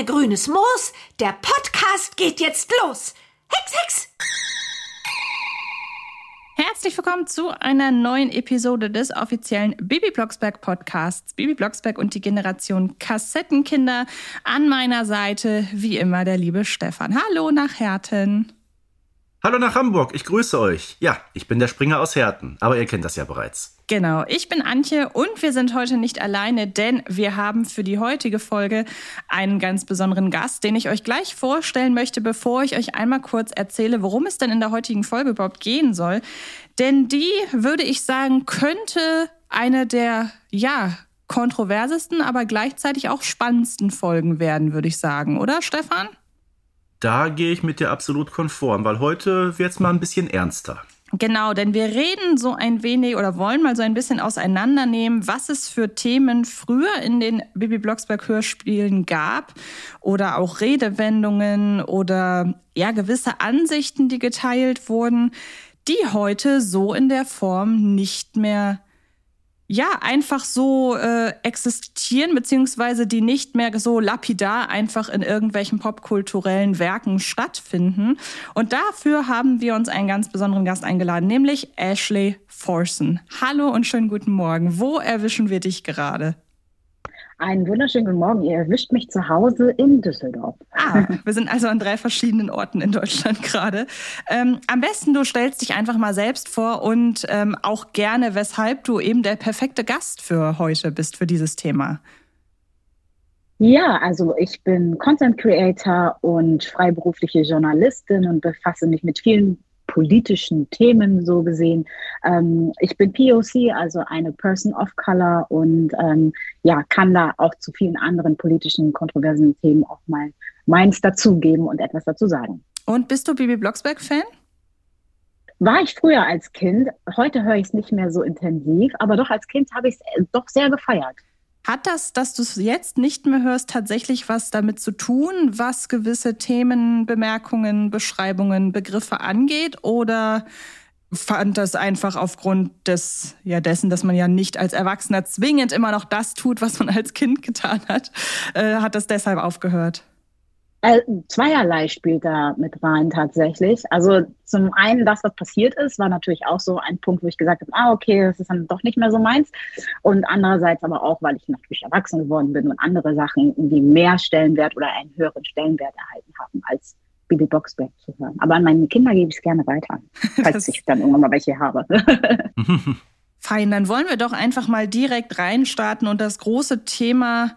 Ene Mene grünes Moos, der Podcast geht jetzt los. Hex, Hex! Herzlich willkommen zu einer neuen Episode des offiziellen Bibi Blocksberg Podcasts. Bibi Blocksberg und die Generation Kassettenkinder. An meiner Seite, wie immer, der liebe Stefan. Hallo nach Herten. Hallo nach Hamburg, ich grüße euch. Ja, ich bin der Springer aus Herten, aber ihr kennt das ja bereits. Genau, ich bin Antje und wir sind heute nicht alleine, denn wir haben für die heutige Folge einen ganz besonderen Gast, den ich euch gleich vorstellen möchte, bevor ich euch einmal kurz erzähle, worum es denn in der heutigen Folge überhaupt gehen soll. Denn die, würde ich sagen, könnte eine der, ja, kontroversesten, aber gleichzeitig auch spannendsten Folgen werden, würde ich sagen, oder Stefan? Da gehe ich mit dir absolut konform, weil heute wird es mal ein bisschen ernster. Genau, denn wir reden so ein wenig oder wollen mal so ein bisschen auseinandernehmen, was es für Themen früher in den Bibi Blocksberg Hörspielen gab oder auch Redewendungen oder ja gewisse Ansichten, die geteilt wurden, die heute so in der Form nicht mehr ja, einfach so äh, existieren, beziehungsweise die nicht mehr so lapidar einfach in irgendwelchen popkulturellen Werken stattfinden. Und dafür haben wir uns einen ganz besonderen Gast eingeladen, nämlich Ashley Forson. Hallo und schönen guten Morgen. Wo erwischen wir dich gerade? Einen wunderschönen guten Morgen. Ihr erwischt mich zu Hause in Düsseldorf. Ah, wir sind also an drei verschiedenen Orten in Deutschland gerade. Ähm, am besten, du stellst dich einfach mal selbst vor und ähm, auch gerne, weshalb du eben der perfekte Gast für heute bist, für dieses Thema. Ja, also ich bin Content Creator und freiberufliche Journalistin und befasse mich mit vielen politischen Themen so gesehen. Ähm, ich bin POC, also eine Person of Color und ähm, ja, kann da auch zu vielen anderen politischen, kontroversen Themen auch mal meins dazugeben und etwas dazu sagen. Und bist du Bibi Blocksberg-Fan? War ich früher als Kind. Heute höre ich es nicht mehr so intensiv, aber doch als Kind habe ich es doch sehr gefeiert. Hat das, dass du es jetzt nicht mehr hörst, tatsächlich was damit zu tun, was gewisse Themen, Bemerkungen, Beschreibungen, Begriffe angeht? Oder fand das einfach aufgrund des, ja, dessen, dass man ja nicht als Erwachsener zwingend immer noch das tut, was man als Kind getan hat, äh, hat das deshalb aufgehört? Äh, zweierlei spielt da mit rein tatsächlich. Also zum einen, das, was passiert ist, war natürlich auch so ein Punkt, wo ich gesagt habe, ah, okay, das ist dann doch nicht mehr so meins. Und andererseits aber auch, weil ich natürlich erwachsen geworden bin und andere Sachen, die mehr Stellenwert oder einen höheren Stellenwert erhalten haben, als Bibi Boxberg zu hören. Aber an meine Kinder gebe ich es gerne weiter, falls ich dann irgendwann mal welche habe. Fein, dann wollen wir doch einfach mal direkt reinstarten und das große Thema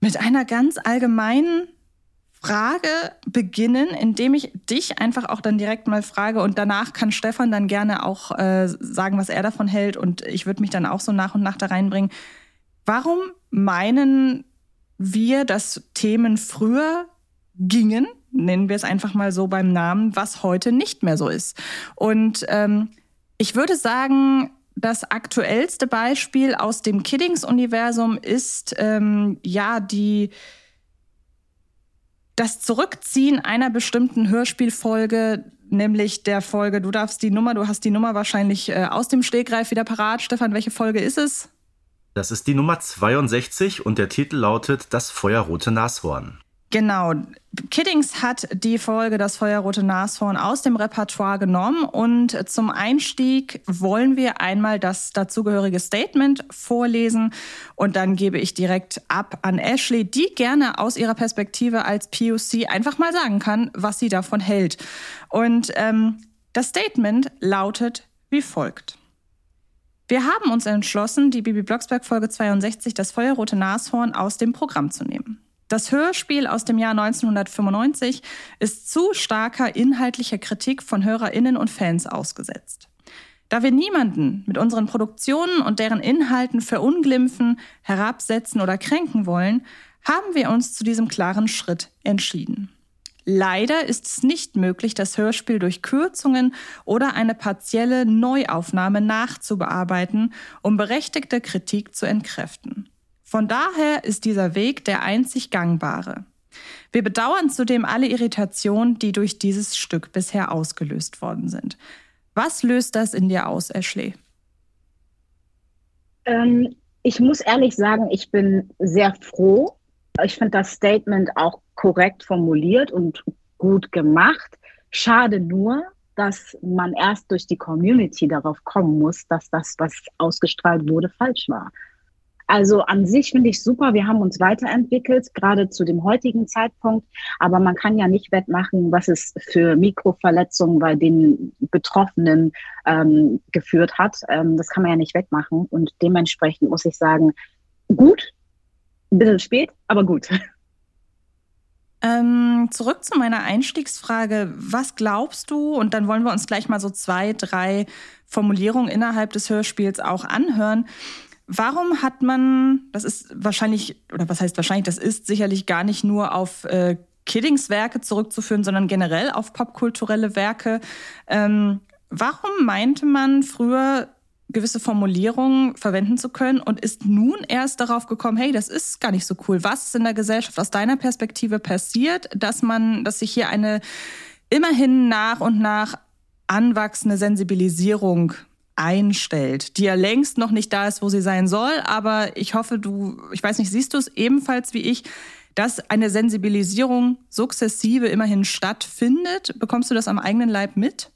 mit einer ganz allgemeinen Frage beginnen, indem ich dich einfach auch dann direkt mal frage und danach kann Stefan dann gerne auch äh, sagen, was er davon hält und ich würde mich dann auch so nach und nach da reinbringen. Warum meinen wir, dass Themen früher gingen, nennen wir es einfach mal so beim Namen, was heute nicht mehr so ist? Und ähm, ich würde sagen, das aktuellste Beispiel aus dem Kiddings-Universum ist ähm, ja die das Zurückziehen einer bestimmten Hörspielfolge, nämlich der Folge, du darfst die Nummer, du hast die Nummer wahrscheinlich äh, aus dem Stegreif wieder parat. Stefan, welche Folge ist es? Das ist die Nummer 62 und der Titel lautet Das feuerrote Nashorn. Genau. Kiddings hat die Folge Das feuerrote Nashorn aus dem Repertoire genommen und zum Einstieg wollen wir einmal das dazugehörige Statement vorlesen und dann gebe ich direkt ab an Ashley, die gerne aus ihrer Perspektive als POC einfach mal sagen kann, was sie davon hält. Und ähm, das Statement lautet wie folgt. Wir haben uns entschlossen, die Bibi Blocksberg Folge 62, das feuerrote Nashorn, aus dem Programm zu nehmen. Das Hörspiel aus dem Jahr 1995 ist zu starker inhaltlicher Kritik von Hörerinnen und Fans ausgesetzt. Da wir niemanden mit unseren Produktionen und deren Inhalten verunglimpfen, herabsetzen oder kränken wollen, haben wir uns zu diesem klaren Schritt entschieden. Leider ist es nicht möglich, das Hörspiel durch Kürzungen oder eine partielle Neuaufnahme nachzubearbeiten, um berechtigte Kritik zu entkräften. Von daher ist dieser Weg der einzig gangbare. Wir bedauern zudem alle Irritationen, die durch dieses Stück bisher ausgelöst worden sind. Was löst das in dir aus, Ashley? Ähm, ich muss ehrlich sagen, ich bin sehr froh, ich finde das Statement auch korrekt formuliert und gut gemacht. Schade nur, dass man erst durch die Community darauf kommen muss, dass das, was ausgestrahlt wurde, falsch war. Also an sich finde ich super, wir haben uns weiterentwickelt, gerade zu dem heutigen Zeitpunkt. Aber man kann ja nicht wettmachen, was es für Mikroverletzungen bei den Betroffenen ähm, geführt hat. Ähm, das kann man ja nicht wettmachen. Und dementsprechend muss ich sagen, gut, ein bisschen spät, aber gut. Ähm, zurück zu meiner Einstiegsfrage. Was glaubst du? Und dann wollen wir uns gleich mal so zwei, drei Formulierungen innerhalb des Hörspiels auch anhören. Warum hat man, das ist wahrscheinlich, oder was heißt wahrscheinlich, das ist sicherlich gar nicht nur auf äh, Kiddings Werke zurückzuführen, sondern generell auf popkulturelle Werke. Ähm, warum meinte man früher, gewisse Formulierungen verwenden zu können und ist nun erst darauf gekommen, hey, das ist gar nicht so cool. Was ist in der Gesellschaft aus deiner Perspektive passiert, dass man, dass sich hier eine immerhin nach und nach anwachsende Sensibilisierung einstellt, die ja längst noch nicht da ist, wo sie sein soll. Aber ich hoffe, du, ich weiß nicht, siehst du es ebenfalls wie ich, dass eine Sensibilisierung sukzessive immerhin stattfindet? Bekommst du das am eigenen Leib mit?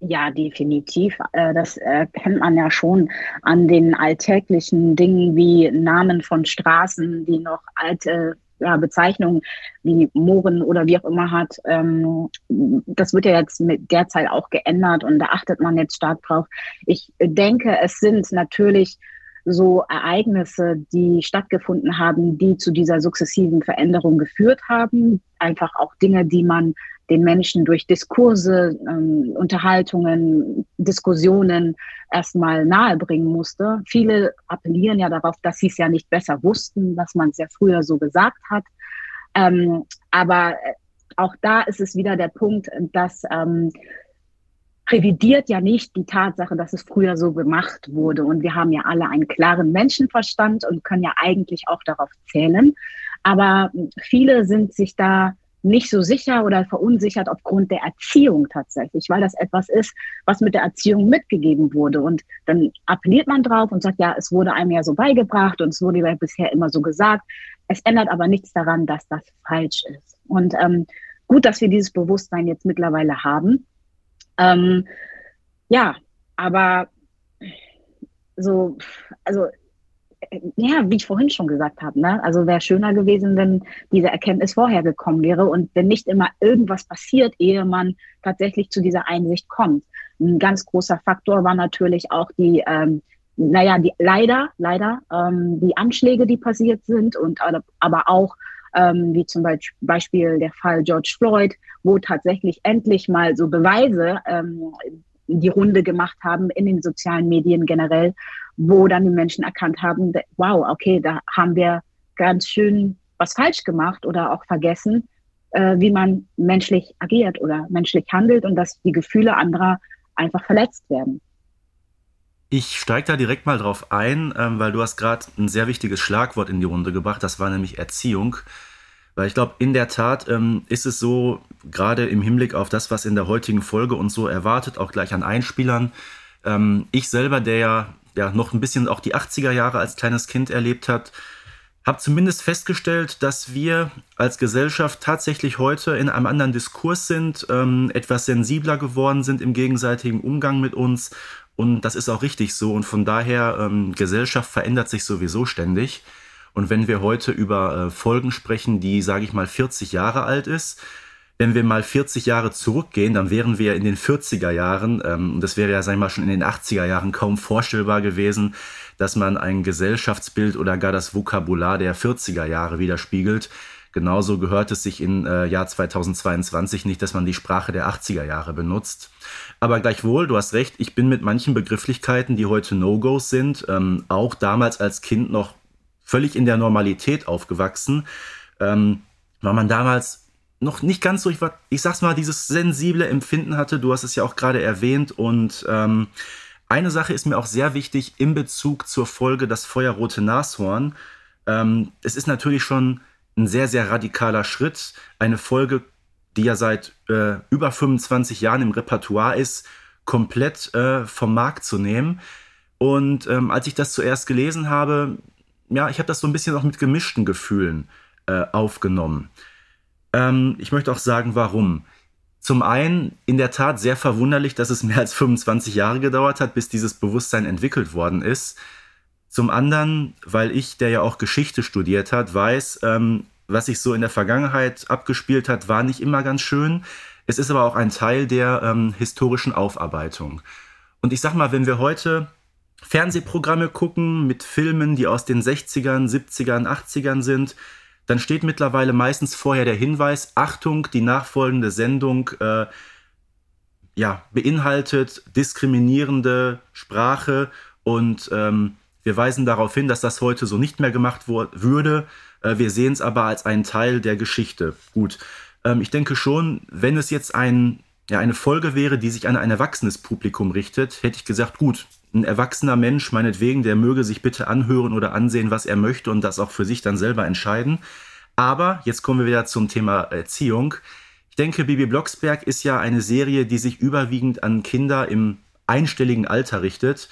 Ja, definitiv. Äh, das kennt man ja schon an den alltäglichen Dingen wie Namen von Straßen, die noch alte ja, Bezeichnung wie Mohren oder wie auch immer hat, ähm, das wird ja jetzt mit der Zeit auch geändert und da achtet man jetzt stark drauf. Ich denke, es sind natürlich so Ereignisse, die stattgefunden haben, die zu dieser sukzessiven Veränderung geführt haben. Einfach auch Dinge, die man den Menschen durch Diskurse, ähm, Unterhaltungen, Diskussionen erstmal nahebringen musste. Viele appellieren ja darauf, dass sie es ja nicht besser wussten, dass man es ja früher so gesagt hat. Ähm, aber äh, auch da ist es wieder der Punkt, dass ähm, revidiert ja nicht die Tatsache, dass es früher so gemacht wurde. Und wir haben ja alle einen klaren Menschenverstand und können ja eigentlich auch darauf zählen. Aber viele sind sich da nicht so sicher oder verunsichert aufgrund der Erziehung tatsächlich, weil das etwas ist, was mit der Erziehung mitgegeben wurde. Und dann appelliert man drauf und sagt, ja, es wurde einem ja so beigebracht und es wurde ja bisher immer so gesagt. Es ändert aber nichts daran, dass das falsch ist. Und ähm, gut, dass wir dieses Bewusstsein jetzt mittlerweile haben. Ähm, ja, aber so, also ja, wie ich vorhin schon gesagt habe, ne? also wäre schöner gewesen, wenn diese Erkenntnis vorher gekommen wäre und wenn nicht immer irgendwas passiert, ehe man tatsächlich zu dieser Einsicht kommt. Ein ganz großer Faktor war natürlich auch die, ähm, naja, die leider, leider ähm, die Anschläge, die passiert sind und aber auch ähm, wie zum Beispiel der Fall George Floyd, wo tatsächlich endlich mal so Beweise ähm, die Runde gemacht haben in den sozialen Medien generell, wo dann die Menschen erkannt haben, wow, okay, da haben wir ganz schön was falsch gemacht oder auch vergessen, äh, wie man menschlich agiert oder menschlich handelt und dass die Gefühle anderer einfach verletzt werden. Ich steige da direkt mal drauf ein, ähm, weil du hast gerade ein sehr wichtiges Schlagwort in die Runde gebracht, das war nämlich Erziehung. Weil ich glaube, in der Tat ähm, ist es so, gerade im Hinblick auf das, was in der heutigen Folge uns so erwartet, auch gleich an Einspielern. Ähm, ich selber, der ja, ja noch ein bisschen auch die 80er Jahre als kleines Kind erlebt hat, habe zumindest festgestellt, dass wir als Gesellschaft tatsächlich heute in einem anderen Diskurs sind, ähm, etwas sensibler geworden sind im gegenseitigen Umgang mit uns. Und das ist auch richtig so. Und von daher, ähm, Gesellschaft verändert sich sowieso ständig. Und wenn wir heute über äh, Folgen sprechen, die, sage ich mal, 40 Jahre alt ist, wenn wir mal 40 Jahre zurückgehen, dann wären wir in den 40er Jahren, ähm, das wäre ja, sagen wir mal, schon in den 80er Jahren kaum vorstellbar gewesen, dass man ein Gesellschaftsbild oder gar das Vokabular der 40er Jahre widerspiegelt. Genauso gehört es sich im äh, Jahr 2022 nicht, dass man die Sprache der 80er Jahre benutzt. Aber gleichwohl, du hast recht, ich bin mit manchen Begrifflichkeiten, die heute No-Gos sind, ähm, auch damals als Kind noch völlig in der Normalität aufgewachsen, ähm, weil man damals noch nicht ganz so, ich, war, ich sag's mal, dieses sensible Empfinden hatte. Du hast es ja auch gerade erwähnt. Und ähm, eine Sache ist mir auch sehr wichtig in Bezug zur Folge Das feuerrote Nashorn. Ähm, es ist natürlich schon ein sehr, sehr radikaler Schritt. Eine Folge, die ja seit äh, über 25 Jahren im Repertoire ist, komplett äh, vom Markt zu nehmen. Und ähm, als ich das zuerst gelesen habe, ja, ich habe das so ein bisschen auch mit gemischten Gefühlen äh, aufgenommen. Ähm, ich möchte auch sagen, warum. Zum einen in der Tat sehr verwunderlich, dass es mehr als 25 Jahre gedauert hat, bis dieses Bewusstsein entwickelt worden ist. Zum anderen, weil ich, der ja auch Geschichte studiert hat, weiß, ähm, was sich so in der Vergangenheit abgespielt hat, war nicht immer ganz schön. Es ist aber auch ein Teil der ähm, historischen Aufarbeitung. Und ich sag mal, wenn wir heute Fernsehprogramme gucken mit Filmen, die aus den 60ern, 70ern, 80ern sind, dann steht mittlerweile meistens vorher der Hinweis, Achtung, die nachfolgende Sendung äh, ja, beinhaltet diskriminierende Sprache und ähm, wir weisen darauf hin, dass das heute so nicht mehr gemacht würde. Äh, wir sehen es aber als einen Teil der Geschichte. Gut, ähm, ich denke schon, wenn es jetzt ein, ja, eine Folge wäre, die sich an ein erwachsenes Publikum richtet, hätte ich gesagt, gut, ein erwachsener Mensch, meinetwegen, der möge sich bitte anhören oder ansehen, was er möchte und das auch für sich dann selber entscheiden. Aber jetzt kommen wir wieder zum Thema Erziehung. Ich denke, Bibi Blocksberg ist ja eine Serie, die sich überwiegend an Kinder im einstelligen Alter richtet.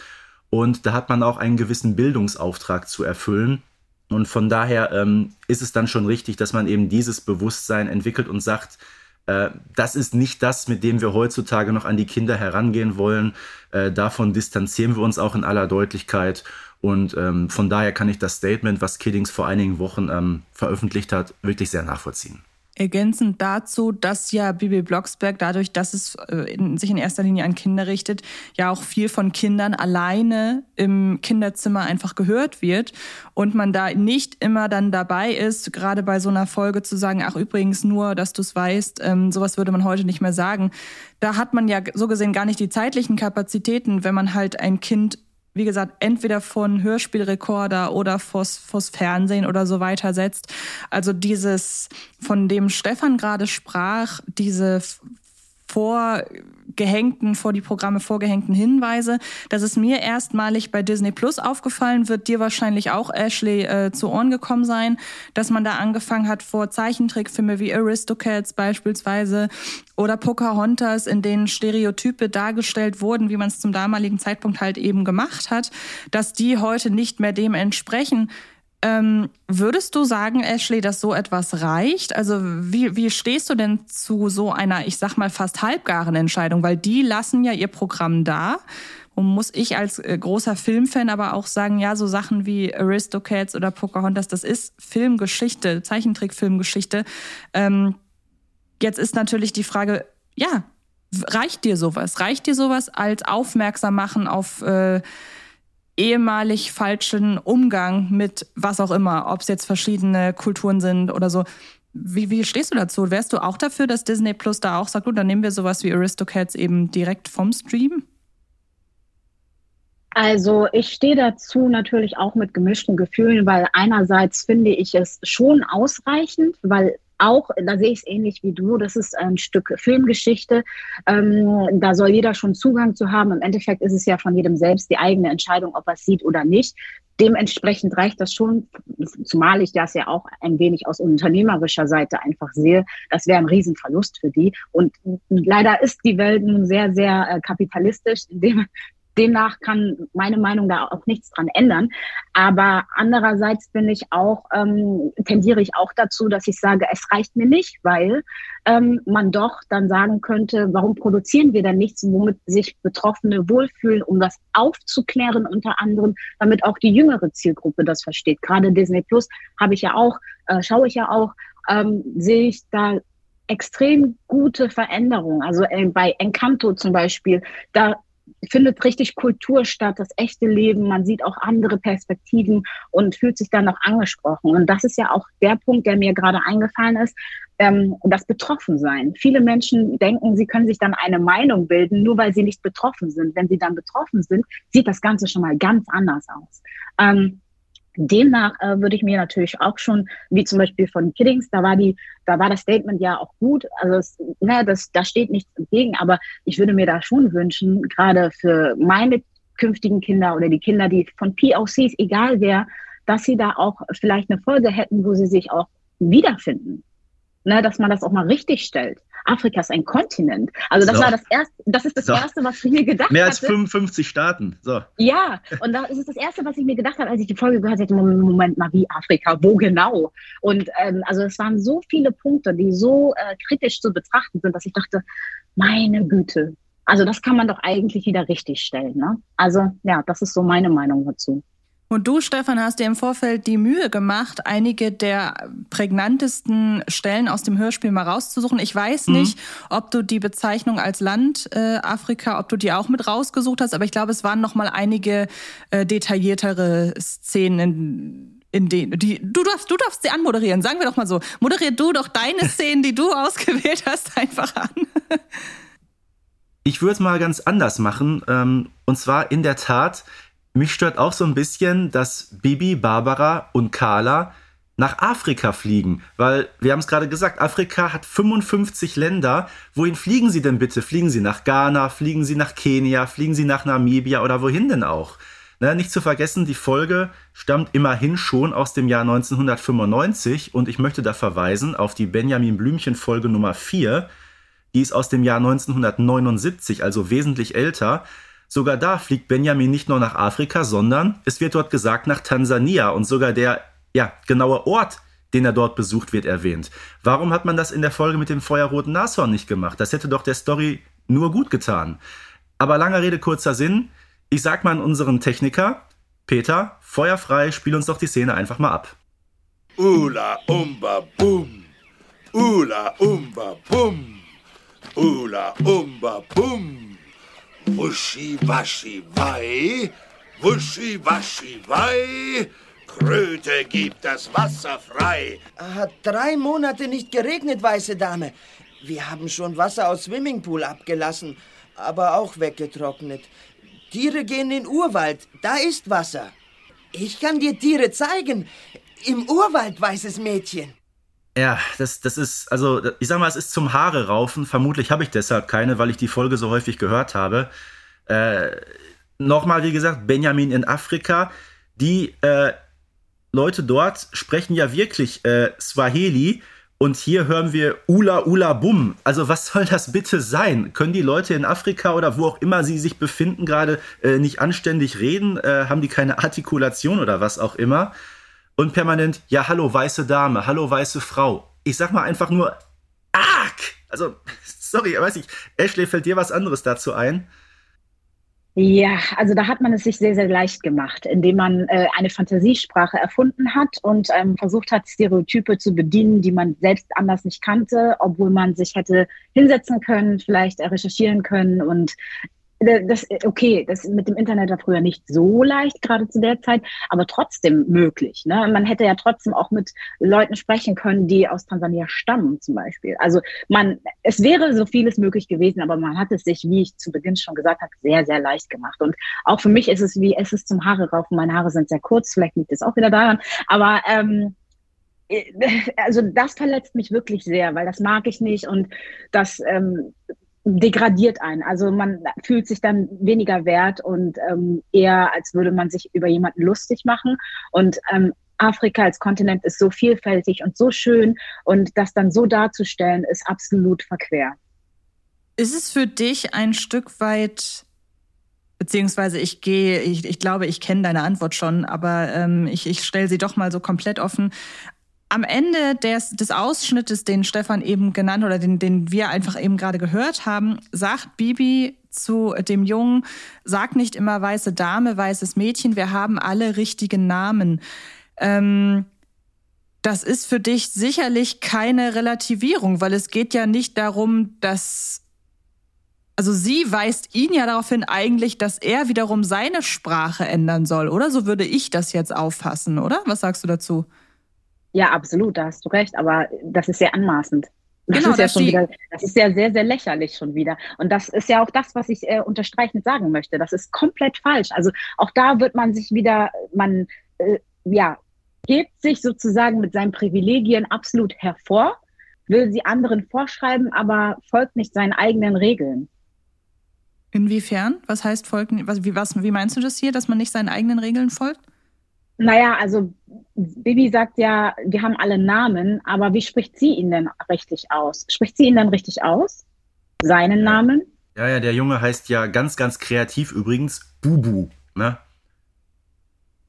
Und da hat man auch einen gewissen Bildungsauftrag zu erfüllen. Und von daher ähm, ist es dann schon richtig, dass man eben dieses Bewusstsein entwickelt und sagt, das ist nicht das, mit dem wir heutzutage noch an die Kinder herangehen wollen. Äh, davon distanzieren wir uns auch in aller Deutlichkeit. Und ähm, von daher kann ich das Statement, was Kiddings vor einigen Wochen ähm, veröffentlicht hat, wirklich sehr nachvollziehen. Ergänzend dazu, dass ja Bibi Blocksberg dadurch, dass es äh, in, sich in erster Linie an Kinder richtet, ja auch viel von Kindern alleine im Kinderzimmer einfach gehört wird und man da nicht immer dann dabei ist, gerade bei so einer Folge zu sagen, ach übrigens nur, dass du es weißt, ähm, sowas würde man heute nicht mehr sagen. Da hat man ja so gesehen gar nicht die zeitlichen Kapazitäten, wenn man halt ein Kind wie gesagt, entweder von Hörspielrekorder oder vors, vors Fernsehen oder so weiter setzt. Also dieses, von dem Stefan gerade sprach, diese vorgehängten, vor die Programme vorgehängten Hinweise. Das ist mir erstmalig bei Disney Plus aufgefallen, wird dir wahrscheinlich auch, Ashley, äh, zu Ohren gekommen sein, dass man da angefangen hat vor Zeichentrickfilme wie Aristocats beispielsweise oder Pocahontas, in denen Stereotype dargestellt wurden, wie man es zum damaligen Zeitpunkt halt eben gemacht hat, dass die heute nicht mehr dem entsprechen. Ähm, würdest du sagen, Ashley, dass so etwas reicht? Also wie, wie stehst du denn zu so einer, ich sag mal, fast halbgaren Entscheidung? Weil die lassen ja ihr Programm da. Und muss ich als äh, großer Filmfan aber auch sagen, ja, so Sachen wie Aristocats oder Pocahontas, das ist Filmgeschichte, Zeichentrickfilmgeschichte. Ähm, jetzt ist natürlich die Frage, ja, reicht dir sowas? Reicht dir sowas als aufmerksam machen auf äh, ehemalig falschen Umgang mit was auch immer, ob es jetzt verschiedene Kulturen sind oder so. Wie, wie stehst du dazu? Wärst du auch dafür, dass Disney Plus da auch sagt, gut, dann nehmen wir sowas wie Aristocats eben direkt vom Stream? Also ich stehe dazu natürlich auch mit gemischten Gefühlen, weil einerseits finde ich es schon ausreichend, weil auch, da sehe ich es ähnlich wie du, das ist ein Stück Filmgeschichte. Ähm, da soll jeder schon Zugang zu haben. Im Endeffekt ist es ja von jedem selbst die eigene Entscheidung, ob er es sieht oder nicht. Dementsprechend reicht das schon, zumal ich das ja auch ein wenig aus unternehmerischer Seite einfach sehe. Das wäre ein Riesenverlust für die. Und leider ist die Welt nun sehr, sehr äh, kapitalistisch, indem demnach kann meine Meinung da auch nichts dran ändern. Aber andererseits bin ich auch, ähm, tendiere ich auch dazu, dass ich sage, es reicht mir nicht, weil ähm, man doch dann sagen könnte, warum produzieren wir denn nichts, womit sich Betroffene wohlfühlen, um das aufzuklären unter anderem, damit auch die jüngere Zielgruppe das versteht. Gerade Disney Plus habe ich ja auch, äh, schaue ich ja auch, ähm, sehe ich da extrem gute Veränderungen. Also äh, bei Encanto zum Beispiel, da findet richtig Kultur statt, das echte Leben. Man sieht auch andere Perspektiven und fühlt sich dann noch angesprochen. Und das ist ja auch der Punkt, der mir gerade eingefallen ist, ähm, das Betroffensein. Viele Menschen denken, sie können sich dann eine Meinung bilden, nur weil sie nicht betroffen sind. Wenn sie dann betroffen sind, sieht das Ganze schon mal ganz anders aus. Ähm, Demnach äh, würde ich mir natürlich auch schon, wie zum Beispiel von Kiddings, da war die, da war das Statement ja auch gut. Also es, ne, das, da steht nichts entgegen, aber ich würde mir da schon wünschen, gerade für meine künftigen Kinder oder die Kinder, die von POCs, egal wer, dass sie da auch vielleicht eine Folge hätten, wo sie sich auch wiederfinden. Ne, dass man das auch mal richtig stellt. Afrika ist ein Kontinent. Also das so. war das erste, das ist das so. erste, was ich mir gedacht habe. Mehr als hatte. 55 Staaten. So. Ja, und das ist das erste, was ich mir gedacht habe, als ich die Folge gehört habe. Moment mal, wie Afrika? Wo genau? Und ähm, also es waren so viele Punkte, die so äh, kritisch zu betrachten sind, dass ich dachte, meine Güte. Also das kann man doch eigentlich wieder richtig stellen. Ne? Also ja, das ist so meine Meinung dazu. Und du, Stefan, hast dir im Vorfeld die Mühe gemacht, einige der prägnantesten Stellen aus dem Hörspiel mal rauszusuchen. Ich weiß mhm. nicht, ob du die Bezeichnung als Land äh, Afrika, ob du die auch mit rausgesucht hast, aber ich glaube, es waren noch mal einige äh, detailliertere Szenen, in denen die du darfst du darfst sie anmoderieren. Sagen wir doch mal so, moderier du doch deine Szenen, die du ausgewählt hast, einfach an. Ich würde es mal ganz anders machen. Ähm, und zwar in der Tat mich stört auch so ein bisschen, dass Bibi, Barbara und Carla nach Afrika fliegen, weil wir haben es gerade gesagt, Afrika hat 55 Länder. Wohin fliegen sie denn bitte? Fliegen sie nach Ghana, fliegen sie nach Kenia, fliegen sie nach Namibia oder wohin denn auch? Na, nicht zu vergessen, die Folge stammt immerhin schon aus dem Jahr 1995 und ich möchte da verweisen auf die Benjamin Blümchen Folge Nummer 4. Die ist aus dem Jahr 1979, also wesentlich älter. Sogar da fliegt Benjamin nicht nur nach Afrika, sondern es wird dort gesagt nach Tansania und sogar der ja, genaue Ort, den er dort besucht, wird erwähnt. Warum hat man das in der Folge mit dem feuerroten Nashorn nicht gemacht? Das hätte doch der Story nur gut getan. Aber langer Rede, kurzer Sinn. Ich sag mal an unseren Techniker, Peter, feuerfrei, spiel uns doch die Szene einfach mal ab. Ula umba bum. Ula umba bum. Ula umba bum. Wuschi, waschi, wei, wuschi, waschi, wei, Kröte gibt das Wasser frei. Hat drei Monate nicht geregnet, weiße Dame. Wir haben schon Wasser aus Swimmingpool abgelassen, aber auch weggetrocknet. Tiere gehen in Urwald, da ist Wasser. Ich kann dir Tiere zeigen. Im Urwald, weißes Mädchen. Ja, das, das ist, also ich sag mal, es ist zum Haare raufen. Vermutlich habe ich deshalb keine, weil ich die Folge so häufig gehört habe. Äh, Nochmal, wie gesagt, Benjamin in Afrika. Die äh, Leute dort sprechen ja wirklich äh, Swahili. Und hier hören wir Ula Ula Bum. Also was soll das bitte sein? Können die Leute in Afrika oder wo auch immer sie sich befinden gerade äh, nicht anständig reden? Äh, haben die keine Artikulation oder was auch immer? Und permanent, ja, hallo weiße Dame, hallo weiße Frau. Ich sag mal einfach nur, arg! Also, sorry, weiß ich, Ashley, fällt dir was anderes dazu ein? Ja, also da hat man es sich sehr, sehr leicht gemacht, indem man äh, eine Fantasiesprache erfunden hat und ähm, versucht hat, Stereotype zu bedienen, die man selbst anders nicht kannte, obwohl man sich hätte hinsetzen können, vielleicht recherchieren können und das, äh, okay, das mit dem Internet war früher nicht so leicht, gerade zu der Zeit, aber trotzdem möglich. Ne? Man hätte ja trotzdem auch mit Leuten sprechen können, die aus Tansania stammen, zum Beispiel. Also man, es wäre so vieles möglich gewesen, aber man hat es sich, wie ich zu Beginn schon gesagt habe, sehr, sehr leicht gemacht. Und auch für mich ist es wie, es ist zum Haare raufen. Meine Haare sind sehr kurz, vielleicht liegt es auch wieder daran, aber ähm, äh, also das verletzt mich wirklich sehr, weil das mag ich nicht und das ähm, degradiert einen. Also man fühlt sich dann weniger wert und ähm, eher, als würde man sich über jemanden lustig machen. Und ähm, Afrika als Kontinent ist so vielfältig und so schön und das dann so darzustellen, ist absolut verquer. Ist es für dich ein Stück weit, beziehungsweise ich gehe, ich, ich glaube, ich kenne deine Antwort schon, aber ähm, ich, ich stelle sie doch mal so komplett offen am Ende des, des Ausschnittes, den Stefan eben genannt oder den, den wir einfach eben gerade gehört haben, sagt Bibi zu dem Jungen, sag nicht immer weiße Dame, weißes Mädchen, wir haben alle richtigen Namen. Ähm, das ist für dich sicherlich keine Relativierung, weil es geht ja nicht darum, dass also sie weist ihn ja darauf hin eigentlich, dass er wiederum seine Sprache ändern soll, oder? So würde ich das jetzt auffassen, oder? Was sagst du dazu? Ja, absolut, da hast du recht, aber das ist sehr anmaßend. Das genau, ist ja schon wieder, das ist ja sehr, sehr lächerlich schon wieder. Und das ist ja auch das, was ich äh, unterstreichend sagen möchte. Das ist komplett falsch. Also auch da wird man sich wieder, man, äh, ja, hebt sich sozusagen mit seinen Privilegien absolut hervor, will sie anderen vorschreiben, aber folgt nicht seinen eigenen Regeln. Inwiefern? Was heißt folgen? Was, wie, was, wie meinst du das hier, dass man nicht seinen eigenen Regeln folgt? Naja, also Bibi sagt ja, wir haben alle Namen, aber wie spricht sie ihn denn richtig aus? Spricht sie ihn dann richtig aus? Seinen Namen? Ja, ja, der Junge heißt ja ganz, ganz kreativ übrigens Bubu, ne?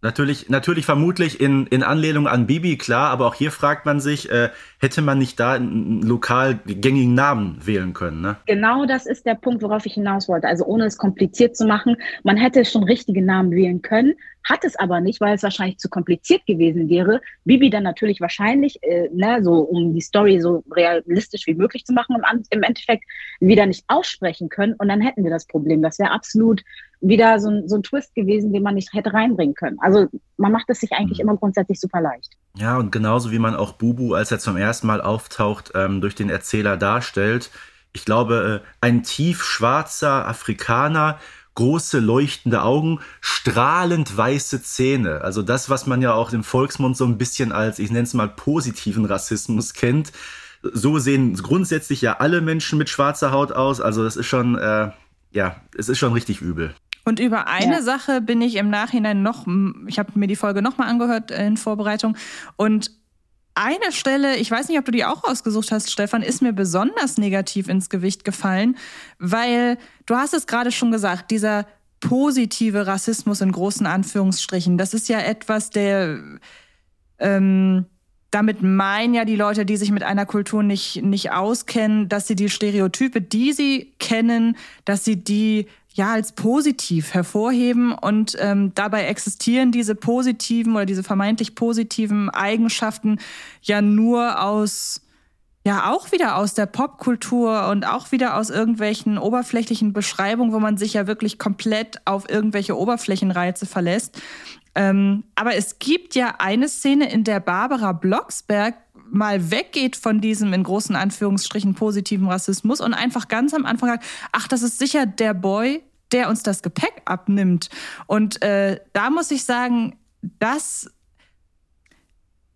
Natürlich, natürlich vermutlich in, in Anlehnung an Bibi, klar, aber auch hier fragt man sich, äh, hätte man nicht da einen lokal gängigen Namen wählen können, ne? Genau das ist der Punkt, worauf ich hinaus wollte. Also ohne es kompliziert zu machen, man hätte schon richtige Namen wählen können, hat es aber nicht, weil es wahrscheinlich zu kompliziert gewesen wäre. Bibi dann natürlich wahrscheinlich, äh, ne, so um die Story so realistisch wie möglich zu machen, im, im Endeffekt wieder nicht aussprechen können und dann hätten wir das Problem. Das wäre absolut wieder so ein, so ein Twist gewesen, den man nicht hätte reinbringen können. Also man macht es sich eigentlich mhm. immer grundsätzlich super leicht. Ja, und genauso wie man auch Bubu, als er zum ersten Mal auftaucht, ähm, durch den Erzähler darstellt. Ich glaube, äh, ein tiefschwarzer Afrikaner, große leuchtende Augen, strahlend weiße Zähne. Also das, was man ja auch im Volksmund so ein bisschen als, ich nenne es mal, positiven Rassismus kennt. So sehen grundsätzlich ja alle Menschen mit schwarzer Haut aus. Also das ist schon, äh, ja, es ist schon richtig übel. Und über eine ja. Sache bin ich im Nachhinein noch, ich habe mir die Folge nochmal angehört in Vorbereitung und eine Stelle, ich weiß nicht, ob du die auch ausgesucht hast, Stefan, ist mir besonders negativ ins Gewicht gefallen, weil du hast es gerade schon gesagt, dieser positive Rassismus in großen Anführungsstrichen, das ist ja etwas, der ähm, damit meinen ja die Leute, die sich mit einer Kultur nicht, nicht auskennen, dass sie die Stereotype, die sie kennen, dass sie die ja als positiv hervorheben und ähm, dabei existieren diese positiven oder diese vermeintlich positiven Eigenschaften ja nur aus ja auch wieder aus der Popkultur und auch wieder aus irgendwelchen oberflächlichen Beschreibungen, wo man sich ja wirklich komplett auf irgendwelche Oberflächenreize verlässt. Ähm, aber es gibt ja eine Szene, in der Barbara Blocksberg mal weggeht von diesem in großen Anführungsstrichen positiven Rassismus und einfach ganz am Anfang sagt, ach, das ist sicher der Boy, der uns das Gepäck abnimmt. Und äh, da muss ich sagen, das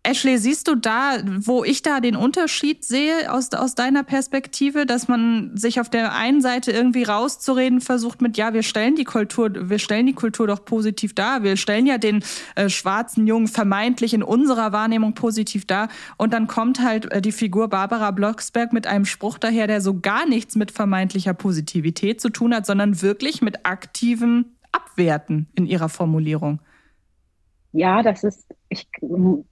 Ashley, siehst du da, wo ich da den Unterschied sehe aus, aus deiner Perspektive, dass man sich auf der einen Seite irgendwie rauszureden versucht mit, ja, wir stellen die Kultur, wir stellen die Kultur doch positiv dar, wir stellen ja den äh, schwarzen Jungen vermeintlich in unserer Wahrnehmung positiv dar und dann kommt halt äh, die Figur Barbara Blocksberg mit einem Spruch daher, der so gar nichts mit vermeintlicher Positivität zu tun hat, sondern wirklich mit aktivem Abwerten in ihrer Formulierung. Ja, das ist, ich,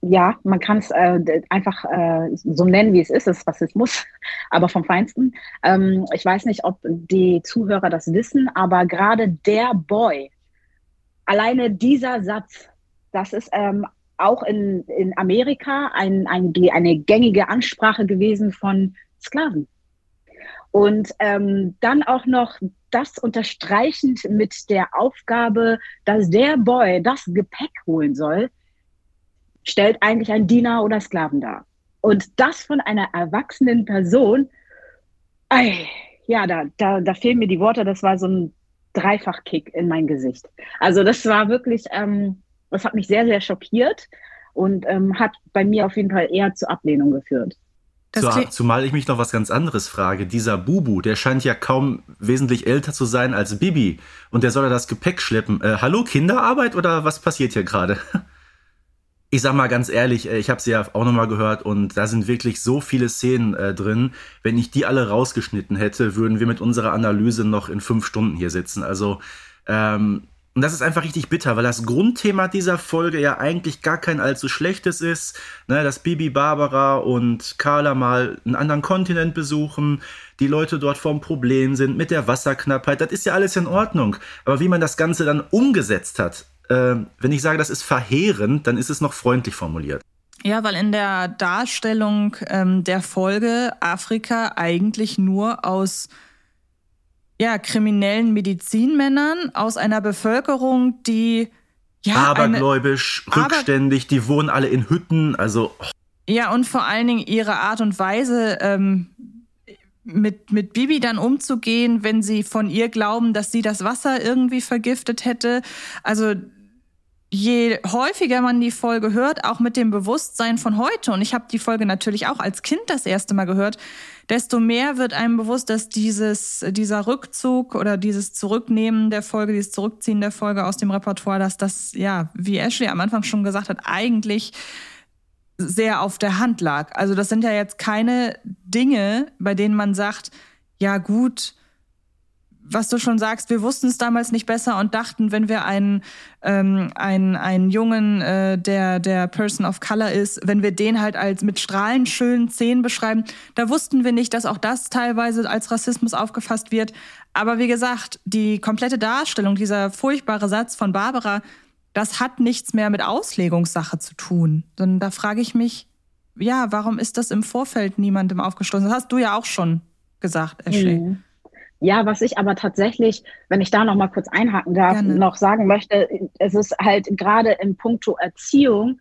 ja, man kann es äh, einfach äh, so nennen, wie es ist, es ist Rassismus, aber vom Feinsten. Ähm, ich weiß nicht, ob die Zuhörer das wissen, aber gerade der Boy, alleine dieser Satz, das ist ähm, auch in, in Amerika ein, ein, eine gängige Ansprache gewesen von Sklaven. Und ähm, dann auch noch das unterstreichend mit der Aufgabe, dass der Boy das Gepäck holen soll, stellt eigentlich ein Diener oder Sklaven dar. Und das von einer erwachsenen Person, ey, ja, da, da, da fehlen mir die Worte, das war so ein Dreifachkick in mein Gesicht. Also das war wirklich, ähm, das hat mich sehr, sehr schockiert und ähm, hat bei mir auf jeden Fall eher zur Ablehnung geführt. Zu, zumal ich mich noch was ganz anderes frage. Dieser Bubu, der scheint ja kaum wesentlich älter zu sein als Bibi. Und der soll ja das Gepäck schleppen. Äh, hallo, Kinderarbeit oder was passiert hier gerade? Ich sag mal ganz ehrlich, äh, ich habe sie ja auch nochmal gehört und da sind wirklich so viele Szenen äh, drin. Wenn ich die alle rausgeschnitten hätte, würden wir mit unserer Analyse noch in fünf Stunden hier sitzen. Also ähm, und das ist einfach richtig bitter, weil das Grundthema dieser Folge ja eigentlich gar kein allzu schlechtes ist. Ne, dass Bibi, Barbara und Carla mal einen anderen Kontinent besuchen, die Leute dort vorm Problem sind mit der Wasserknappheit, das ist ja alles in Ordnung. Aber wie man das Ganze dann umgesetzt hat, äh, wenn ich sage, das ist verheerend, dann ist es noch freundlich formuliert. Ja, weil in der Darstellung ähm, der Folge Afrika eigentlich nur aus ja, kriminellen Medizinmännern aus einer Bevölkerung, die ja, abergläubisch, eine, rückständig, aber, die wohnen alle in Hütten, also. Oh. Ja, und vor allen Dingen ihre Art und Weise, ähm, mit, mit Bibi dann umzugehen, wenn sie von ihr glauben, dass sie das Wasser irgendwie vergiftet hätte. Also je häufiger man die Folge hört, auch mit dem Bewusstsein von heute, und ich habe die Folge natürlich auch als Kind das erste Mal gehört, desto mehr wird einem bewusst, dass dieses, dieser Rückzug oder dieses Zurücknehmen der Folge, dieses Zurückziehen der Folge aus dem Repertoire, dass das, ja, wie Ashley am Anfang schon gesagt hat, eigentlich sehr auf der Hand lag. Also das sind ja jetzt keine Dinge, bei denen man sagt, ja gut, was du schon sagst, wir wussten es damals nicht besser und dachten, wenn wir einen, ähm, einen, einen Jungen, äh, der der Person of Color ist, wenn wir den halt als mit strahlend schönen Zähnen beschreiben, da wussten wir nicht, dass auch das teilweise als Rassismus aufgefasst wird. Aber wie gesagt, die komplette Darstellung, dieser furchtbare Satz von Barbara, das hat nichts mehr mit Auslegungssache zu tun. Sondern da frage ich mich, ja, warum ist das im Vorfeld niemandem aufgeschlossen? Das hast du ja auch schon gesagt, Ashley. Mhm. Ja, was ich aber tatsächlich, wenn ich da noch mal kurz einhaken darf, Gerne. noch sagen möchte, es ist halt gerade im Punkto Erziehung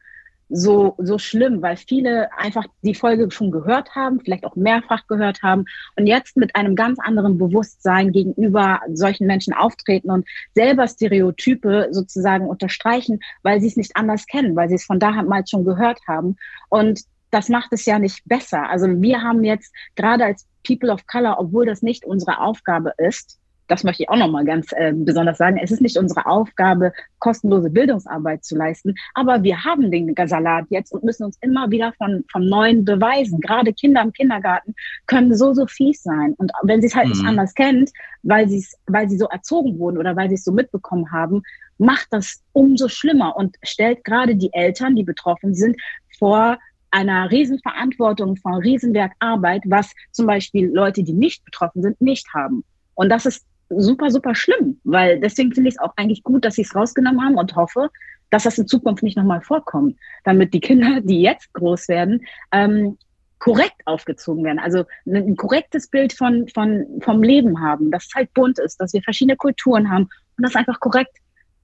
so, so schlimm, weil viele einfach die Folge schon gehört haben, vielleicht auch mehrfach gehört haben und jetzt mit einem ganz anderen Bewusstsein gegenüber solchen Menschen auftreten und selber Stereotype sozusagen unterstreichen, weil sie es nicht anders kennen, weil sie es von damals schon gehört haben. Und das macht es ja nicht besser. Also wir haben jetzt gerade als People of Color, obwohl das nicht unsere Aufgabe ist, das möchte ich auch nochmal ganz äh, besonders sagen, es ist nicht unsere Aufgabe, kostenlose Bildungsarbeit zu leisten, aber wir haben den Salat jetzt und müssen uns immer wieder von, von Neuen beweisen. Gerade Kinder im Kindergarten können so, so fies sein. Und wenn sie es halt mhm. nicht anders kennt, weil, sie weil sie so erzogen wurden oder weil sie es so mitbekommen haben, macht das umso schlimmer und stellt gerade die Eltern, die betroffen sind, vor einer Riesenverantwortung von Riesenwerk Arbeit, was zum Beispiel Leute, die nicht betroffen sind, nicht haben. Und das ist super, super schlimm, weil deswegen finde ich es auch eigentlich gut, dass sie es rausgenommen haben und hoffe, dass das in Zukunft nicht nochmal vorkommt, damit die Kinder, die jetzt groß werden, ähm, korrekt aufgezogen werden. Also ein korrektes Bild von, von, vom Leben haben, dass es halt bunt ist, dass wir verschiedene Kulturen haben und das einfach korrekt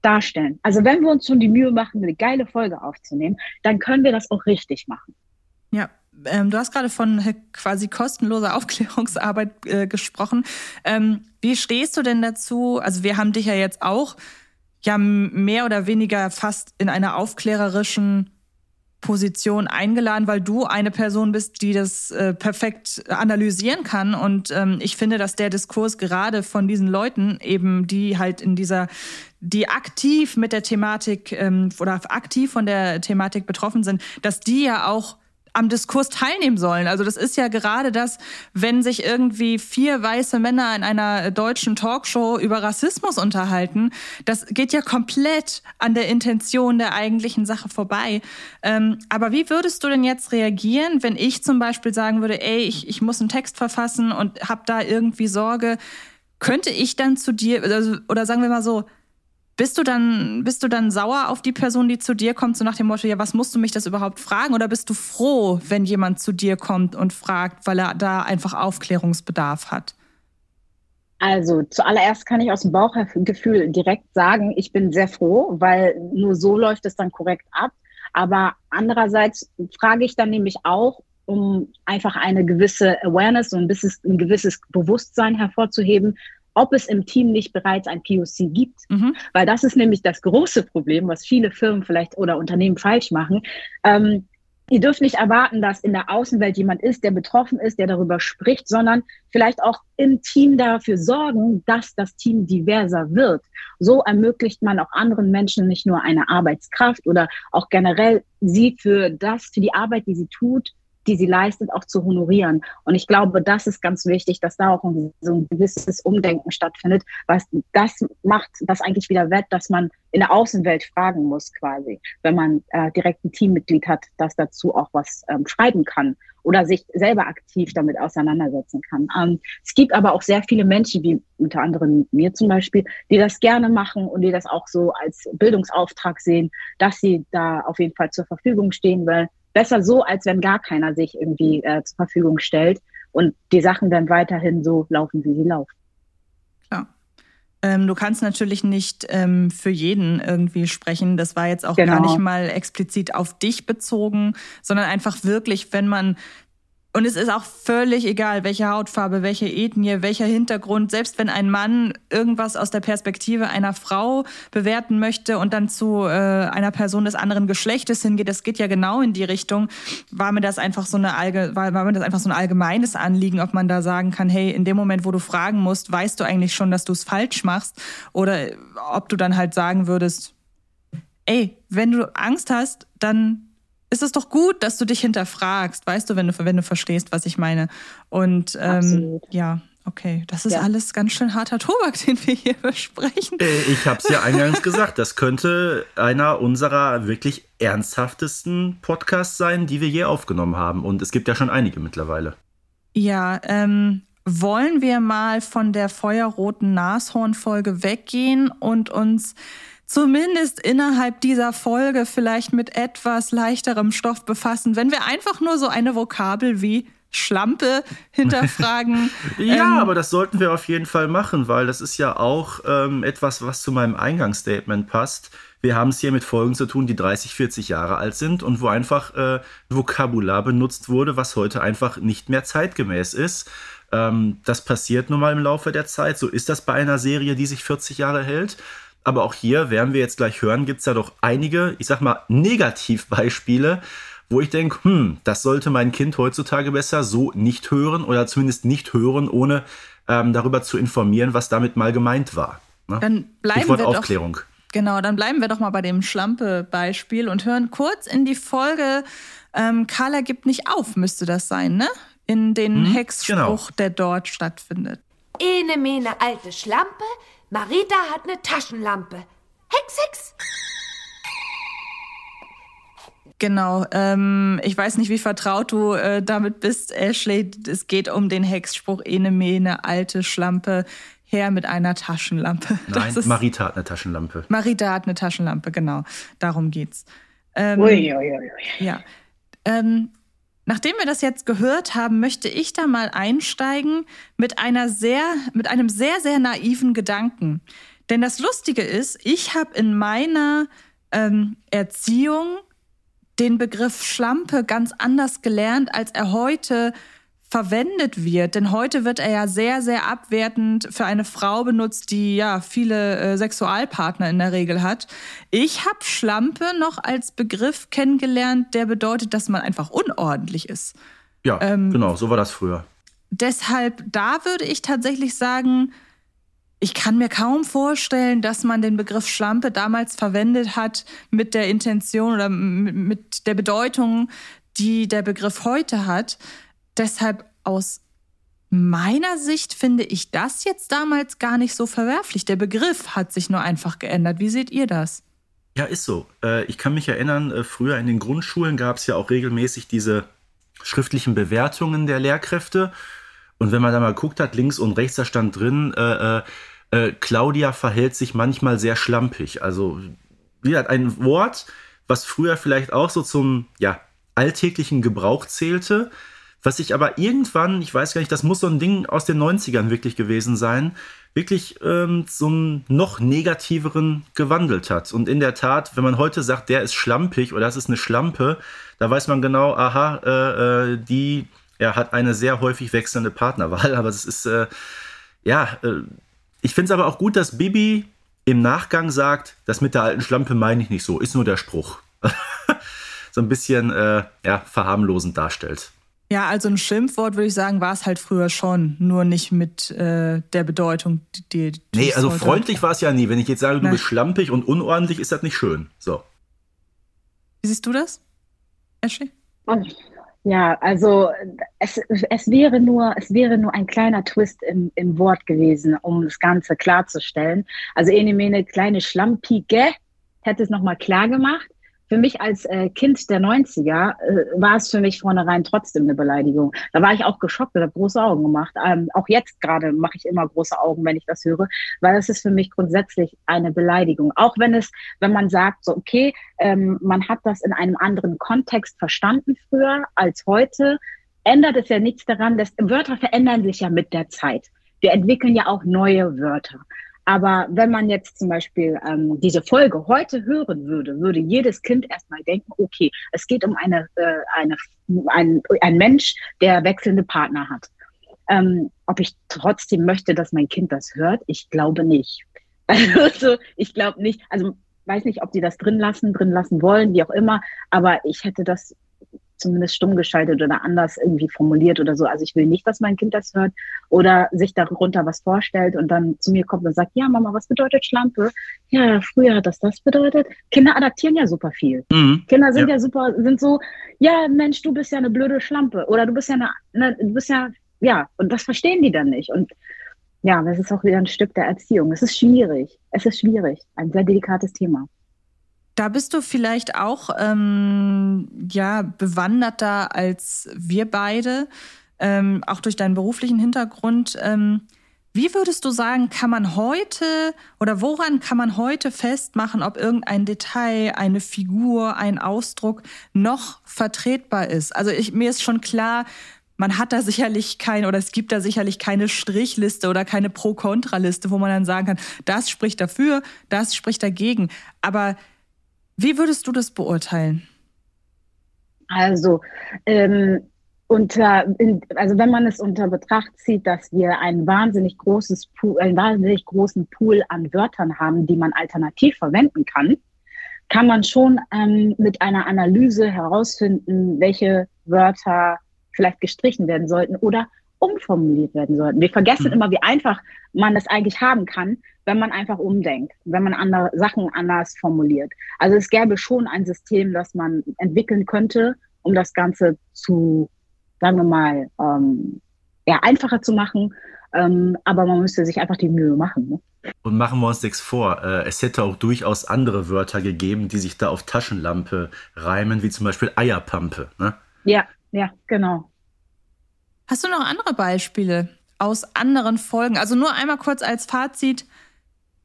darstellen. Also wenn wir uns schon die Mühe machen, eine geile Folge aufzunehmen, dann können wir das auch richtig machen. Ja, ähm, du hast gerade von quasi kostenloser Aufklärungsarbeit äh, gesprochen. Ähm, wie stehst du denn dazu? Also wir haben dich ja jetzt auch ja mehr oder weniger fast in einer aufklärerischen Position eingeladen, weil du eine Person bist, die das äh, perfekt analysieren kann. Und ähm, ich finde, dass der Diskurs gerade von diesen Leuten eben, die halt in dieser, die aktiv mit der Thematik ähm, oder aktiv von der Thematik betroffen sind, dass die ja auch am Diskurs teilnehmen sollen. Also das ist ja gerade das, wenn sich irgendwie vier weiße Männer in einer deutschen Talkshow über Rassismus unterhalten, das geht ja komplett an der Intention der eigentlichen Sache vorbei. Ähm, aber wie würdest du denn jetzt reagieren, wenn ich zum Beispiel sagen würde, ey, ich, ich muss einen Text verfassen und habe da irgendwie Sorge, könnte ich dann zu dir, also, oder sagen wir mal so, bist du dann, bist du dann sauer auf die Person, die zu dir kommt, so nach dem Motto, ja, was musst du mich das überhaupt fragen? Oder bist du froh, wenn jemand zu dir kommt und fragt, weil er da einfach Aufklärungsbedarf hat? Also zuallererst kann ich aus dem Bauchgefühl direkt sagen, ich bin sehr froh, weil nur so läuft es dann korrekt ab. Aber andererseits frage ich dann nämlich auch, um einfach eine gewisse Awareness, so ein, ein gewisses Bewusstsein hervorzuheben, ob es im Team nicht bereits ein POC gibt. Mhm. Weil das ist nämlich das große Problem, was viele Firmen vielleicht oder Unternehmen falsch machen. Ähm, Ihr dürft nicht erwarten, dass in der Außenwelt jemand ist, der betroffen ist, der darüber spricht, sondern vielleicht auch im Team dafür sorgen, dass das Team diverser wird. So ermöglicht man auch anderen Menschen nicht nur eine Arbeitskraft oder auch generell sie für das, für die Arbeit, die sie tut, die sie leistet, auch zu honorieren. Und ich glaube, das ist ganz wichtig, dass da auch ein, so ein gewisses Umdenken stattfindet, was das macht das eigentlich wieder wett, dass man in der Außenwelt fragen muss quasi, wenn man äh, direkt ein Teammitglied hat, das dazu auch was ähm, schreiben kann oder sich selber aktiv damit auseinandersetzen kann. Ähm, es gibt aber auch sehr viele Menschen, wie unter anderem mir zum Beispiel, die das gerne machen und die das auch so als Bildungsauftrag sehen, dass sie da auf jeden Fall zur Verfügung stehen, weil besser so, als wenn gar keiner sich irgendwie äh, zur Verfügung stellt und die Sachen dann weiterhin so laufen, wie sie laufen. Klar. Ähm, du kannst natürlich nicht ähm, für jeden irgendwie sprechen. Das war jetzt auch genau. gar nicht mal explizit auf dich bezogen, sondern einfach wirklich, wenn man Und es ist auch völlig egal, welche Hautfarbe, welche Ethnie, welcher Hintergrund. Selbst wenn ein Mann irgendwas aus der Perspektive einer Frau bewerten möchte und dann zu äh, einer Person des anderen Geschlechtes hingeht, das geht ja genau in die Richtung, war mir das einfach so eine Allge war, war mir das einfach so ein allgemeines Anliegen, ob man da sagen kann, hey, in dem Moment, wo du fragen musst, weißt du eigentlich schon, dass du es falsch machst, oder ob du dann halt sagen würdest, ey, wenn du Angst hast, dann ist es doch gut, dass du dich hinterfragst, weißt du, wenn du, wenn du verstehst, was ich meine. Und ähm, ja, okay, das ist ja. alles ganz schön harter Tobak, den wir hier besprechen. Äh, ich habe es ja eingangs gesagt, das könnte einer unserer wirklich ernsthaftesten Podcasts sein, die wir je aufgenommen haben. Und es gibt ja schon einige mittlerweile. Ja, ähm, wollen wir mal von der feuerroten Nashorn-Folge weggehen und uns zumindest innerhalb dieser Folge vielleicht mit etwas leichterem Stoff befassen, wenn wir einfach nur so eine Vokabel wie Schlampe hinterfragen. ja, ähm, aber das sollten wir auf jeden Fall machen, weil das ist ja auch ähm, etwas, was zu meinem Eingangsstatement passt. Wir haben es hier mit Folgen zu tun, die 30, 40 Jahre alt sind und wo einfach äh, Vokabular benutzt wurde, was heute einfach nicht mehr zeitgemäß ist. Ähm, das passiert nun mal im Laufe der Zeit. So ist das bei einer Serie, die sich 40 Jahre hält. Aber auch hier, werden wir jetzt gleich hören, gibt es ja doch einige, ich sag mal, Negativbeispiele, wo ich denke, hm, das sollte mein Kind heutzutage besser so nicht hören oder zumindest nicht hören, ohne ähm, darüber zu informieren, was damit mal gemeint war. Ne? Dann bleiben wir Aufklärung. Doch, genau, dann bleiben wir doch mal bei dem Schlampe-Beispiel und hören kurz in die Folge ähm, Carla gibt nicht auf, müsste das sein, ne? In den hm, Hexspruch, genau. der dort stattfindet. Ene mene alte Schlampe, Marita hat eine Taschenlampe. Hex, Hex! Genau. Ähm, ich weiß nicht, wie vertraut du äh, damit bist, Ashley. Es geht um den Hexspruch, ene mene, alte Schlampe, her mit einer Taschenlampe. Nein, ist, Marita hat eine Taschenlampe. Marita hat eine Taschenlampe, genau. Darum geht's. Ähm, ui, ui, ui. Ja. Ähm, Nachdem wir das jetzt gehört haben, möchte ich da mal einsteigen mit einer sehr, mit einem sehr, sehr naiven Gedanken. Denn das Lustige ist, ich habe in meiner ähm, Erziehung den Begriff Schlampe ganz anders gelernt, als er heute verwendet wird. Denn heute wird er ja sehr, sehr abwertend für eine Frau benutzt, die ja viele äh, Sexualpartner in der Regel hat. Ich habe Schlampe noch als Begriff kennengelernt, der bedeutet, dass man einfach unordentlich ist. Ja, ähm, genau, so war das früher. Deshalb, da würde ich tatsächlich sagen, ich kann mir kaum vorstellen, dass man den Begriff Schlampe damals verwendet hat mit der Intention oder mit der Bedeutung, die der Begriff heute hat. Deshalb aus meiner Sicht finde ich das jetzt damals gar nicht so verwerflich. Der Begriff hat sich nur einfach geändert. Wie seht ihr das? Ja, ist so. Äh, ich kann mich erinnern, äh, früher in den Grundschulen gab es ja auch regelmäßig diese schriftlichen Bewertungen der Lehrkräfte. Und wenn man da mal guckt hat, links und rechts, da stand drin, äh, äh, Claudia verhält sich manchmal sehr schlampig. Also, wie gesagt, ein Wort, was früher vielleicht auch so zum ja, alltäglichen Gebrauch zählte, was sich aber irgendwann, ich weiß gar nicht, das muss so ein Ding aus den 90ern wirklich gewesen sein, wirklich ähm, einen noch negativeren gewandelt hat. Und in der Tat, wenn man heute sagt, der ist schlampig oder das ist eine Schlampe, da weiß man genau, aha, äh, äh, die er hat eine sehr häufig wechselnde Partnerwahl. Aber es ist, äh, ja, äh, ich finde es aber auch gut, dass Bibi im Nachgang sagt, das mit der alten Schlampe meine ich nicht so, ist nur der Spruch. so ein bisschen äh, ja, verharmlosend darstellt. Ja, also ein Schimpfwort würde ich sagen, war es halt früher schon, nur nicht mit äh, der Bedeutung, die. die nee, also freundlich war es ja nie. Wenn ich jetzt sage, du Nein. bist schlampig und unordentlich, ist das nicht schön. So. Wie siehst du das, Ashley? Ja, also es, es, wäre nur, es wäre nur ein kleiner Twist im, im Wort gewesen, um das Ganze klarzustellen. Also Enemene, kleine Schlampige, hätte es nochmal klar gemacht für mich als äh, Kind der 90er äh, war es für mich vornherein trotzdem eine Beleidigung. Da war ich auch geschockt und habe große Augen gemacht. Ähm, auch jetzt gerade mache ich immer große Augen, wenn ich das höre, weil es ist für mich grundsätzlich eine Beleidigung. Auch wenn es, wenn man sagt, so okay, ähm, man hat das in einem anderen Kontext verstanden früher als heute, ändert es ja nichts daran, dass Wörter verändern sich ja mit der Zeit. Wir entwickeln ja auch neue Wörter. Aber wenn man jetzt zum Beispiel ähm, diese Folge heute hören würde, würde jedes Kind erstmal denken, okay, es geht um eine, äh, eine, ein, ein Mensch, der wechselnde Partner hat. Ähm, ob ich trotzdem möchte, dass mein Kind das hört, ich glaube nicht. Also ich glaube nicht, also weiß nicht, ob die das drin lassen, drin lassen wollen, wie auch immer, aber ich hätte das zumindest stumm geschaltet oder anders irgendwie formuliert oder so. Also ich will nicht, dass mein Kind das hört oder sich darunter was vorstellt und dann zu mir kommt und sagt, ja Mama, was bedeutet Schlampe? Ja, früher hat das das bedeutet. Kinder adaptieren ja super viel. Mhm. Kinder sind ja. ja. super, sind so, ja Mensch, du bist ja eine blöde Schlampe oder du bist ja eine, eine du bist ja, ja, und das verstehen die dann nicht. Und ja, das ist auch wieder ein Stück der Erziehung. Es ist schwierig. Es ist schwierig. Ein sehr delikates Thema. Da bist du vielleicht auch ähm, ja bewanderter als wir beide, ähm, auch durch deinen beruflichen Hintergrund. Ähm, wie würdest du sagen, kann man heute oder woran kann man heute festmachen, ob irgendein Detail, eine Figur, ein Ausdruck noch vertretbar ist? Also ich, mir ist schon klar, man hat da sicherlich keine oder es gibt da sicherlich keine Strichliste oder keine Pro-Kontra-Liste, wo man dann sagen kann, das spricht dafür, das spricht dagegen. Aber wie würdest du das beurteilen? Also, ähm, unter, also wenn man es unter Betracht zieht, dass wir ein wahnsinnig großes Pool, einen wahnsinnig großen Pool an Wörtern haben, die man alternativ verwenden kann, kann man schon ähm, mit einer Analyse herausfinden, welche Wörter vielleicht gestrichen werden sollten oder umformuliert werden sollten. Wir vergessen mhm. immer, wie einfach man es eigentlich haben kann, wenn man einfach umdenkt, wenn man andere Sachen anders formuliert. Also es gäbe schon ein System, das man entwickeln könnte, um das Ganze zu, sagen wir mal, ähm, ja, einfacher zu machen. Ähm, aber man müsste sich einfach die Mühe machen. Ne? Und machen wir uns nichts vor. Äh, es hätte auch durchaus andere Wörter gegeben, die sich da auf Taschenlampe reimen, wie zum Beispiel Eierpampe. Ne? Ja, ja, genau. Hast du noch andere Beispiele aus anderen Folgen? Also nur einmal kurz als Fazit.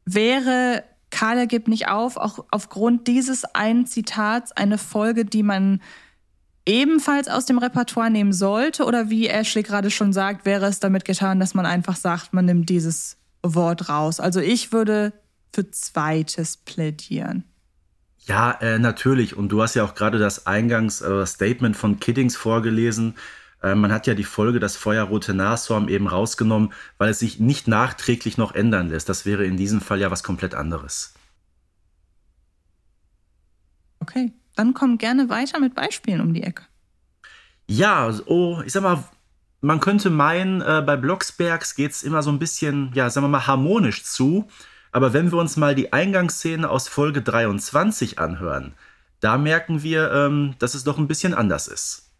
Wäre Kalle gibt nicht auf, auch aufgrund dieses einen Zitats eine Folge, die man ebenfalls aus dem Repertoire nehmen sollte? Oder wie Ashley gerade schon sagt, wäre es damit getan, dass man einfach sagt, man nimmt dieses Wort raus? Also ich würde für zweites plädieren. Ja, äh, natürlich. Und du hast ja auch gerade das Eingangs- äh, von Kiddings vorgelesen. Äh, man hat ja die Folge das feuerrote Nashorn eben rausgenommen, weil es sich nicht nachträglich noch ändern lässt. Das wäre in diesem Fall ja was komplett anderes. Okay, dann komm gerne weiter mit Beispielen um die Ecke. Ja, oh, ich sag mal, man könnte meinen, äh, bei Blocksbergs geht es immer so ein bisschen, ja, sagen wir mal, harmonisch zu. Aber wenn wir uns mal die Eingangsszene aus Folge 23 anhören, da merken wir, ähm, dass es doch ein bisschen anders ist.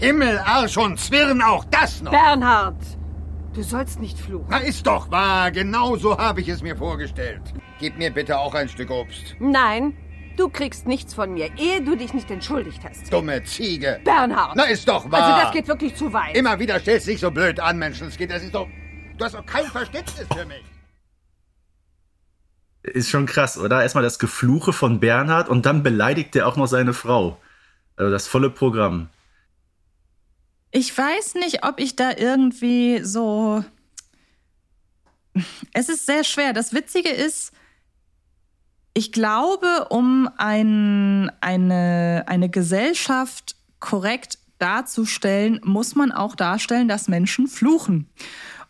Himmel, Arsch und Zwirn, auch das noch. Bernhard, du sollst nicht fluchen. Na, ist doch wahr. Genau so habe ich es mir vorgestellt. Gib mir bitte auch ein Stück Obst. Nein, du kriegst nichts von mir, ehe du dich nicht entschuldigt hast. Dumme Ziege. Bernhard. Na, ist doch wahr. Also das geht wirklich zu weit. Immer wieder stellst du dich so blöd an, Menschenskind. Das ist doch... Du hast doch kein Verständnis für mich. Ist schon krass, oder? Erstmal das Gefluche von Bernhard und dann beleidigt er auch noch seine Frau. Also das volle Programm. Ich weiß nicht, ob ich da irgendwie so. Es ist sehr schwer. Das Witzige ist, ich glaube, um ein, eine, eine Gesellschaft korrekt darzustellen, muss man auch darstellen, dass Menschen fluchen.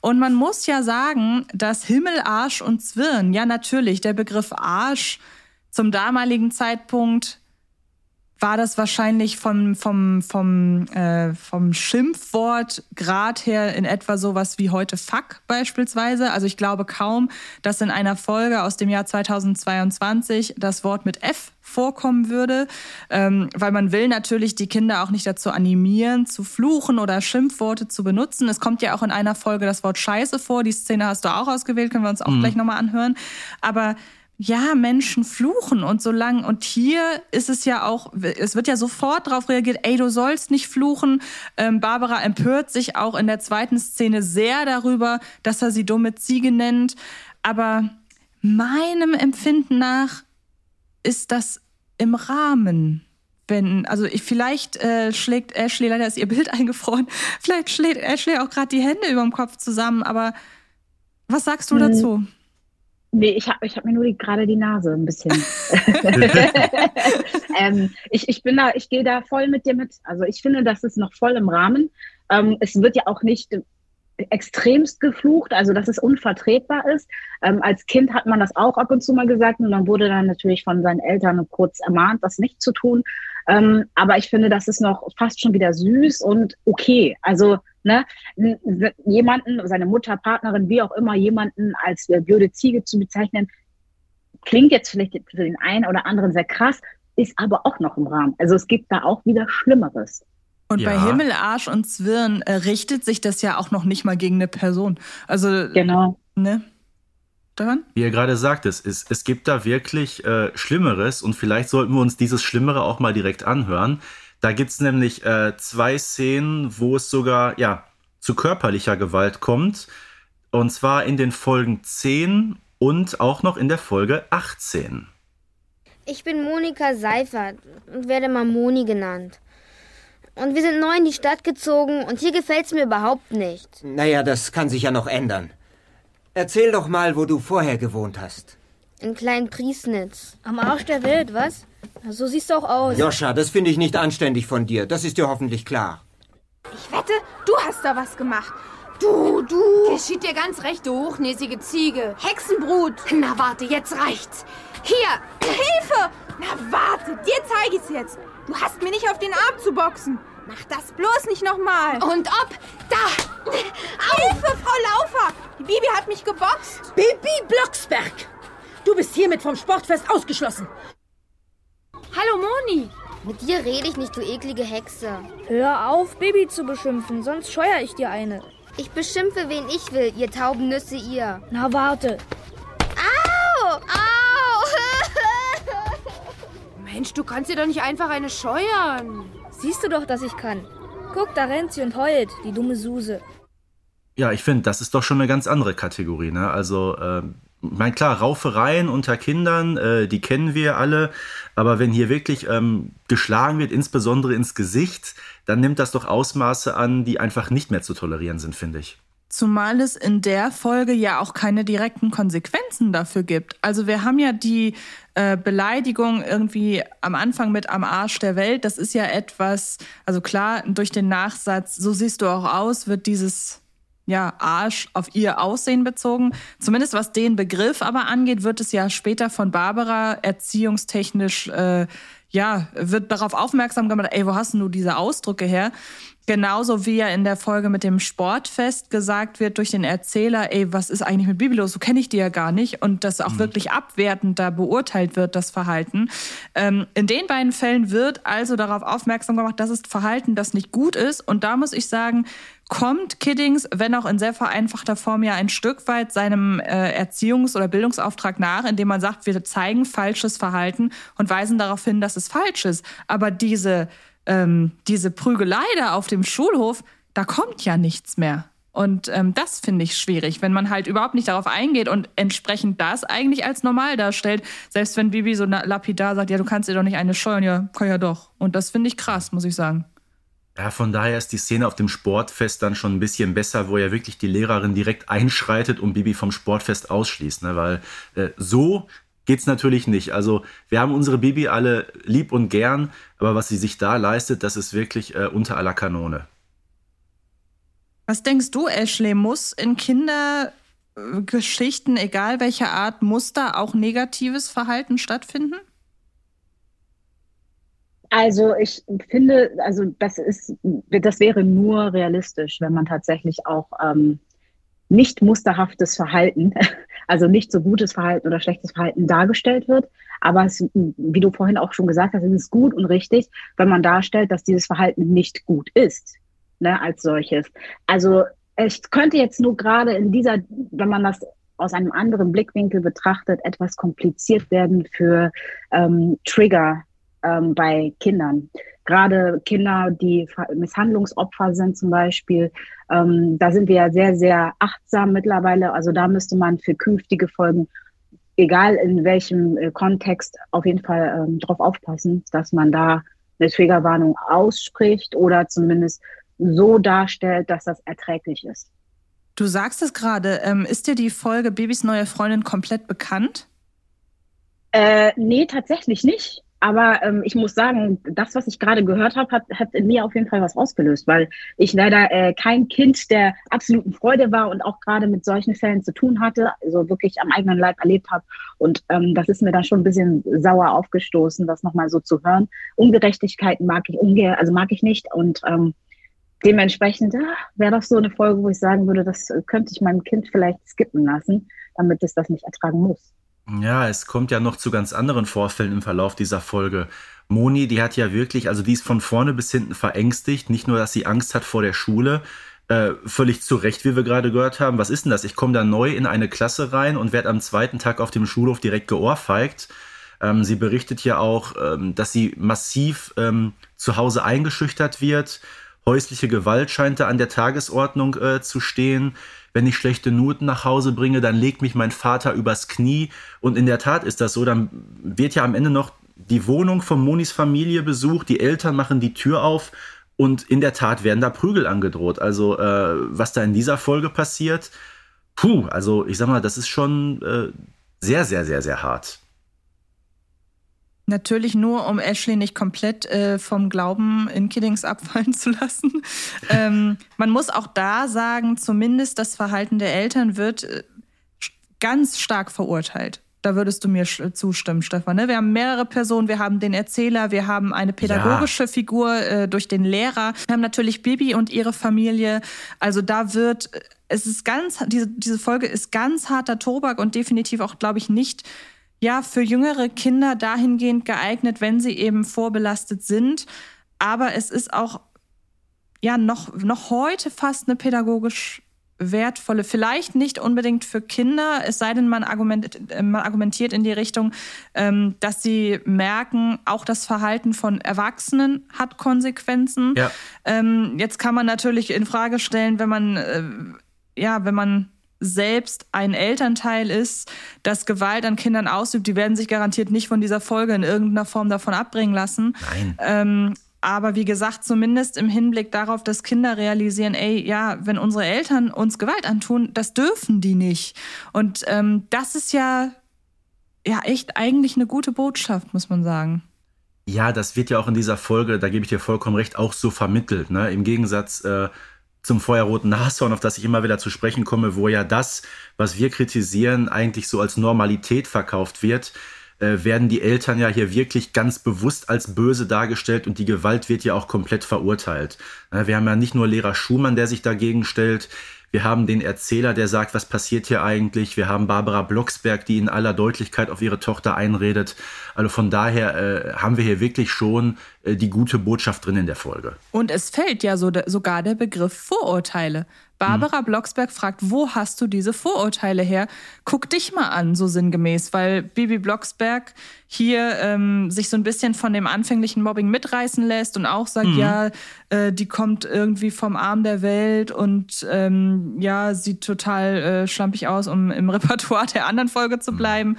Und man muss ja sagen, dass Himmel, Arsch und Zwirn, ja natürlich, der Begriff Arsch zum damaligen Zeitpunkt war das wahrscheinlich vom, vom, vom, äh, vom Schimpfwort Grad her in etwa sowas wie heute Fuck beispielsweise. Also ich glaube kaum, dass in einer Folge aus dem Jahr 2022 das Wort mit F vorkommen würde, ähm, weil man will natürlich die Kinder auch nicht dazu animieren, zu fluchen oder Schimpfworte zu benutzen. Es kommt ja auch in einer Folge das Wort Scheiße vor. Die Szene hast du auch ausgewählt, können wir uns auch mhm. gleich nochmal anhören. Aber ja, Menschen fluchen und so lang. Und hier ist es ja auch, es wird ja sofort darauf reagiert, ey, du sollst nicht fluchen. Ähm, Barbara empört sich auch in der zweiten Szene sehr darüber, dass er sie dumme Ziege nennt. Aber meinem Empfinden nach ist das im Rahmen wenn, also ich, vielleicht äh, schlägt Ashley, leider ist ihr Bild eingefroren, vielleicht schlägt Ashley auch gerade die Hände über dem Kopf zusammen, aber was sagst du hm. dazu? Nee, ich habe ich hab mir nur gerade die Nase ein bisschen. ähm, ich, ich bin da, ich gehe da voll mit dir mit. Also ich finde, das ist noch voll im Rahmen. Ähm, es wird ja auch nicht extremst geflucht, also dass es unvertretbar ist. Ähm, als Kind hat man das auch ab und zu mal gesagt und man wurde dann natürlich von seinen Eltern kurz ermahnt, das nicht zu tun. Ähm, aber ich finde, das ist noch fast schon wieder süß und okay. Also ne, jemanden, seine Mutter, Partnerin, wie auch immer, jemanden als äh, blöde Ziege zu bezeichnen, klingt jetzt vielleicht für den einen oder anderen sehr krass, ist aber auch noch im Rahmen. Also es gibt da auch wieder Schlimmeres. Und ja. bei Himmel, Arsch und Zwirn äh, richtet sich das ja auch noch nicht mal gegen eine Person. Also, genau. Ne? Stefan? Wie ihr gerade sagt, es, es, es gibt da wirklich äh, Schlimmeres und vielleicht sollten wir uns dieses Schlimmere auch mal direkt anhören. Da gibt es nämlich äh, zwei Szenen, wo es sogar ja, zu körperlicher Gewalt kommt. Und zwar in den Folgen 10 und auch noch in der Folge 18. Ich bin Monika Seifert und werde mal Moni genannt. Und wir sind neu in die Stadt gezogen und hier gefällt es mir überhaupt nicht. Naja, das kann sich ja noch ändern. Erzähl doch mal, wo du vorher gewohnt hast. In Klein Priesnitz. Am Arsch der Welt, was? So siehst du auch aus. Joscha, das finde ich nicht anständig von dir. Das ist dir hoffentlich klar. Ich wette, du hast da was gemacht. Du, du. Geschieht dir ganz recht, du hochnäsige Ziege. Hexenbrut. Na warte, jetzt reicht's. Hier, Hilfe! Na warte, dir zeige ich's jetzt. Du hast mir nicht auf den Arm zu boxen. Mach das bloß nicht nochmal. Und ob? Da! Hilfe, Frau Laufer! Die Bibi hat mich geboxt. Bibi Blocksberg! Du bist hiermit vom Sportfest ausgeschlossen. Hallo, Moni. Mit dir rede ich nicht, du eklige Hexe. Hör auf, Bibi zu beschimpfen, sonst scheuer ich dir eine. Ich beschimpfe, wen ich will, ihr Taubennüsse, ihr. Na, warte. Au! Au! Mensch, du kannst dir doch nicht einfach eine scheuern. Siehst du doch, dass ich kann. Guck, da rennt sie und heult, die dumme Suse. Ja, ich finde, das ist doch schon eine ganz andere Kategorie. Ne? Also, äh, mein klar, Raufereien unter Kindern, äh, die kennen wir alle. Aber wenn hier wirklich ähm, geschlagen wird, insbesondere ins Gesicht, dann nimmt das doch Ausmaße an, die einfach nicht mehr zu tolerieren sind, finde ich. Zumal es in der Folge ja auch keine direkten Konsequenzen dafür gibt. Also wir haben ja die äh, Beleidigung irgendwie am Anfang mit am Arsch der Welt. Das ist ja etwas, also klar, durch den Nachsatz, so siehst du auch aus, wird dieses ja, Arsch auf ihr Aussehen bezogen. Zumindest was den Begriff aber angeht, wird es ja später von Barbara erziehungstechnisch, äh, ja, wird darauf aufmerksam gemacht, ey, wo hast denn du diese Ausdrücke her? Genauso wie ja in der Folge mit dem Sportfest gesagt wird durch den Erzähler, ey, was ist eigentlich mit Bibi los? So kenne ich die ja gar nicht. Und das auch mhm. wirklich abwertend da beurteilt wird, das Verhalten. Ähm, in den beiden Fällen wird also darauf aufmerksam gemacht, dass es Verhalten, das nicht gut ist. Und da muss ich sagen, kommt Kiddings, wenn auch in sehr vereinfachter Form, ja ein Stück weit seinem äh, Erziehungs- oder Bildungsauftrag nach, indem man sagt, wir zeigen falsches Verhalten und weisen darauf hin, dass es falsch ist. Aber diese ähm, diese Prügelei da auf dem Schulhof, da kommt ja nichts mehr. Und ähm, das finde ich schwierig, wenn man halt überhaupt nicht darauf eingeht und entsprechend das eigentlich als normal darstellt. Selbst wenn Bibi so lapidar sagt, ja, du kannst dir doch nicht eine scheuen, ja, kann ja doch. Und das finde ich krass, muss ich sagen. Ja, von daher ist die Szene auf dem Sportfest dann schon ein bisschen besser, wo ja wirklich die Lehrerin direkt einschreitet und Bibi vom Sportfest ausschließt. Ne? Weil äh, so geht's natürlich nicht. Also wir haben unsere Bibi alle lieb und gern, aber was sie sich da leistet, das ist wirklich äh, unter aller Kanone. Was denkst du, Ashley, muss in Kindergeschichten, egal welcher Art, muss da auch negatives Verhalten stattfinden? Also ich finde, also das ist, das wäre nur realistisch, wenn man tatsächlich auch ähm, nicht musterhaftes Verhalten, also nicht so gutes Verhalten oder schlechtes Verhalten dargestellt wird. Aber es, wie du vorhin auch schon gesagt hast, es ist gut und richtig, wenn man darstellt, dass dieses Verhalten nicht gut ist, ne, als solches. Also es könnte jetzt nur gerade in dieser, wenn man das aus einem anderen Blickwinkel betrachtet, etwas kompliziert werden für ähm, Trigger ähm, bei Kindern gerade Kinder, die Misshandlungsopfer sind zum Beispiel, ähm, da sind wir ja sehr, sehr achtsam mittlerweile. Also da müsste man für künftige Folgen, egal in welchem äh, Kontext, auf jeden Fall ähm, darauf aufpassen, dass man da eine Triggerwarnung ausspricht oder zumindest so darstellt, dass das erträglich ist. Du sagst es gerade, ähm, ist dir die Folge Babys neue Freundin komplett bekannt? Äh, nee, tatsächlich nicht. Aber ähm, ich muss sagen, das, was ich gerade gehört habe, hat, hat in mir auf jeden Fall was ausgelöst, weil ich leider äh, kein Kind der absoluten Freude war und auch gerade mit solchen Fällen zu tun hatte, also wirklich am eigenen Leib erlebt habe. Und ähm, das ist mir dann schon ein bisschen sauer aufgestoßen, das nochmal so zu hören. Ungerechtigkeiten mag ich unge also mag ich nicht. Und ähm, dementsprechend ja, wäre das so eine Folge, wo ich sagen würde, das könnte ich meinem Kind vielleicht skippen lassen, damit es das nicht ertragen muss. Ja, es kommt ja noch zu ganz anderen Vorfällen im Verlauf dieser Folge. Moni, die hat ja wirklich, also die ist von vorne bis hinten verängstigt. Nicht nur, dass sie Angst hat vor der Schule, äh, völlig zu Recht, wie wir gerade gehört haben. Was ist denn das? Ich komme da neu in eine Klasse rein und werde am zweiten Tag auf dem Schulhof direkt geohrfeigt. Ähm, sie berichtet ja auch, ähm, dass sie massiv ähm, zu Hause eingeschüchtert wird. Häusliche Gewalt scheint da an der Tagesordnung äh, zu stehen wenn ich schlechte Noten nach Hause bringe, dann legt mich mein Vater übers Knie. Und in der Tat ist das so, dann wird ja am Ende noch die Wohnung von Monis Familie besucht, die Eltern machen die Tür auf und in der Tat werden da Prügel angedroht. Also äh, was da in dieser Folge passiert, puh, also ich sag mal, das ist schon äh, sehr, sehr, sehr, sehr hart. Natürlich nur, um Ashley nicht komplett äh, vom Glauben in Kiddings abfallen zu lassen. ähm, man muss auch da sagen, zumindest das Verhalten der Eltern wird äh, ganz stark verurteilt. Da würdest du mir zustimmen, Stefan. Ne? Wir haben mehrere Personen, wir haben den Erzähler, wir haben eine pädagogische ja. Figur äh, durch den Lehrer, wir haben natürlich Bibi und ihre Familie. Also da wird, äh, es ist ganz, diese, diese Folge ist ganz harter Tobak und definitiv auch, glaube ich, nicht ja für jüngere Kinder dahingehend geeignet, wenn sie eben vorbelastet sind. Aber es ist auch ja noch, noch heute fast eine pädagogisch wertvolle, vielleicht nicht unbedingt für Kinder, es sei denn, man, argument, man argumentiert in die Richtung, ähm, dass sie merken, auch das Verhalten von Erwachsenen hat Konsequenzen. Ja. Ähm, jetzt kann man natürlich in Frage stellen, wenn man, äh, ja, wenn man selbst ein Elternteil ist, das Gewalt an Kindern ausübt, die werden sich garantiert nicht von dieser Folge in irgendeiner Form davon abbringen lassen. Nein. Ähm, aber wie gesagt, zumindest im Hinblick darauf, dass Kinder realisieren, ey, ja, wenn unsere Eltern uns Gewalt antun, das dürfen die nicht. Und ähm, das ist ja, ja echt eigentlich eine gute Botschaft, muss man sagen. Ja, das wird ja auch in dieser Folge, da gebe ich dir vollkommen recht, auch so vermittelt. Ne? Im Gegensatz äh, zum feuerroten Nashorn, auf das ich immer wieder zu sprechen komme, wo ja das, was wir kritisieren, eigentlich so als Normalität verkauft wird, äh, werden die Eltern ja hier wirklich ganz bewusst als böse dargestellt und die Gewalt wird ja auch komplett verurteilt. Wir haben ja nicht nur Lehrer Schumann, der sich dagegen stellt, wir haben den Erzähler, der sagt, was passiert hier eigentlich. Wir haben Barbara Blocksberg, die in aller Deutlichkeit auf ihre Tochter einredet. Also von daher äh, haben wir hier wirklich schon äh, die gute Botschaft drin in der Folge. Und es fällt ja so, sogar der Begriff Vorurteile. Barbara hm. Blocksberg fragt, wo hast du diese Vorurteile her? Guck dich mal an, so sinngemäß, weil Bibi Blocksberg hier ähm, sich so ein bisschen von dem anfänglichen Mobbing mitreißen lässt und auch sagt, mhm. ja, äh, die kommt irgendwie vom Arm der Welt und ähm, ja, sieht total äh, schlampig aus, um im Repertoire der anderen Folge zu mhm. bleiben. Mhm.